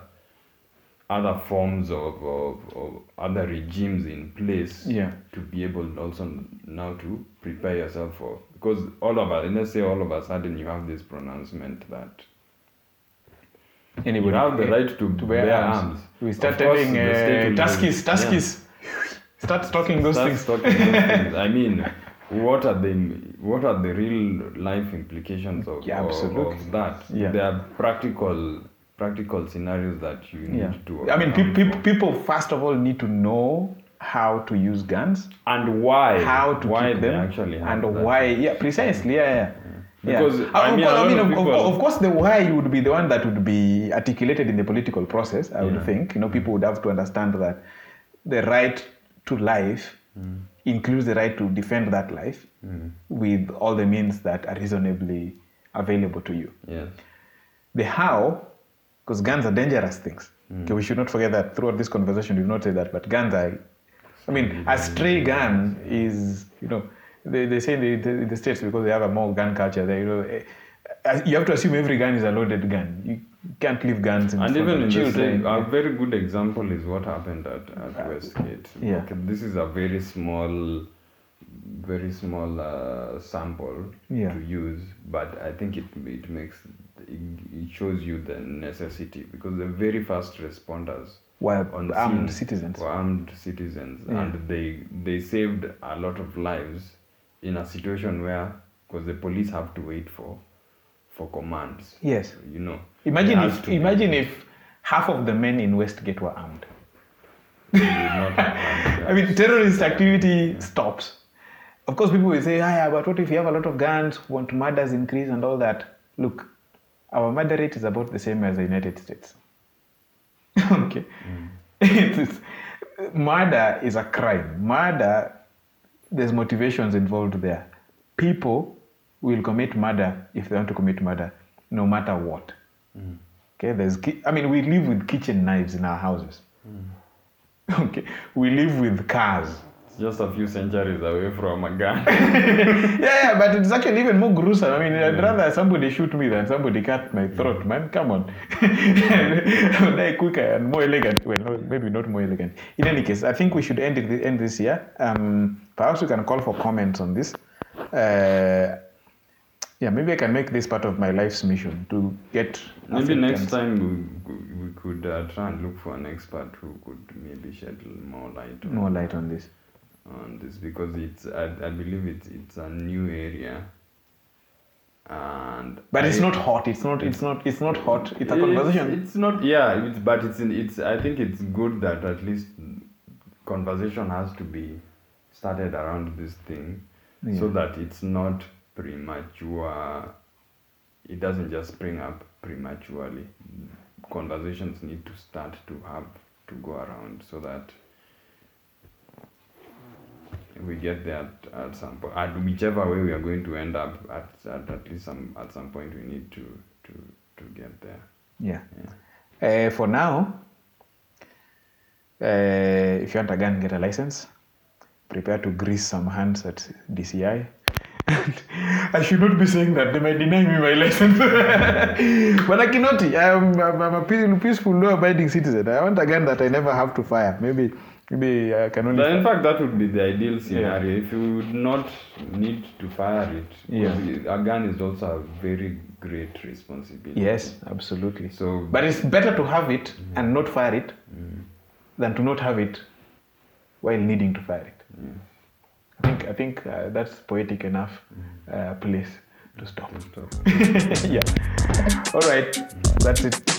other forms of, of, of other regimes in place Yeah. to be able also now to prepare yourself for because all of us let's say all of a sudden you have this pronouncement that Anybody you have the right to, to bear, bear arms. arms. We start telling uh, will- Tuskies, yeah. Tuskies. *laughs* Start talking those Start things. talking those *laughs* things. I mean, what are the what are the real life implications of, Yeah, of, absolutely. of that? Yeah. There are practical practical scenarios that you need Yeah. to. I mean, account pe- pe- people first of all need to know how to use guns, and why how to why keep them, actually and that. why. Yeah, precisely. Yeah, yeah. Yeah. Because, Uh, I mean, course, a I mean, of of, of- people- of course, the why would be the one that would be articulated in the political process. I would Yeah. think. You know, people would have to understand that the right to life Mm. includes the right to defend that life with all the means that are reasonably available to you. Yes. The how, because guns are dangerous things. Okay, we should not forget that throughout this conversation we've not said that, but guns are. I mean, a stray gun is, you know, they, they say in the, the, the states because they have a more gun culture. They, you know, eh, you have to assume every gun is a loaded gun. You can't leave guns in And front even of in the children. same, a very good example is what happened at, at Westgate. yeah. Okay, this is a very small, very small uh, sample Yeah. to use, but I think it it makes it, shows you the necessity because the very first responders While on armed scene citizens. were armed citizens, Yeah. and they they saved a lot of lives in a situation where because the police have to wait for for commands. Yes. You know. Imagine if to be- imagine if half of the men in Westgate were armed. they would not have armed, *laughs* I mean, terrorist activity stops. of course, people will say, ah, yeah, but what if you have a lot of guns, want murders increase and all that? Look, our murder rate is about the same as the United States. *laughs* okay. It's- murder is a crime. Murder, there's motivations involved there. People will commit murder if they want to commit murder, no matter what. Okay, there's, I mean, we live with kitchen knives in our houses. Mm. *laughs* Okay, we live with cars. Just a few centuries away from a gun. *laughs* yeah, yeah, but it's actually even more gruesome. I mean, I'd rather somebody shoot me than somebody cut my throat, man. Come on. I would die quicker and more elegant. Well, no, maybe not more elegant. In any case, I think we should end it end this year. Um, perhaps we can call for comments on this. Uh, yeah, maybe I can make this part of my life's mission to get. Maybe next time we, we could uh, try and look for an expert who could maybe shed more light on, more light on this. On this because it's I, I believe it's it's a new area. And But it's I- not hot. It's not. It's not. It's not hot. It's a It's- conversation. It's, not, yeah, it's, but it's in, it's. I think it's good that at least conversation has to be started around this thing, so that it's not premature. It doesn't just spring up prematurely. Conversations need to start to have to go around so that we get there at, at some point. At whichever way we are going to end up, at, at at least some at some point we need to to to get there. Yeah. Yeah. Uh, for now, uh, if you want a gun, get a license. Prepare to grease some hands at DCI. *laughs* I should not be saying that they might deny me my license. *laughs* but I cannot. I'm, I'm, I'm a pe- peaceful, law-abiding citizen. I want a gun that I never have to fire. Maybe, maybe I can only. But in fact, that would be the ideal scenario. If you would not need to fire it, Yeah. a gun is also a very great responsibility. Yes, absolutely. So, But it's better to have it and not fire it than to not have it while needing to fire it. yeah. I think I think uh, that's poetic enough uh, place to stop. Stop. *laughs* yeah. All right. That's it.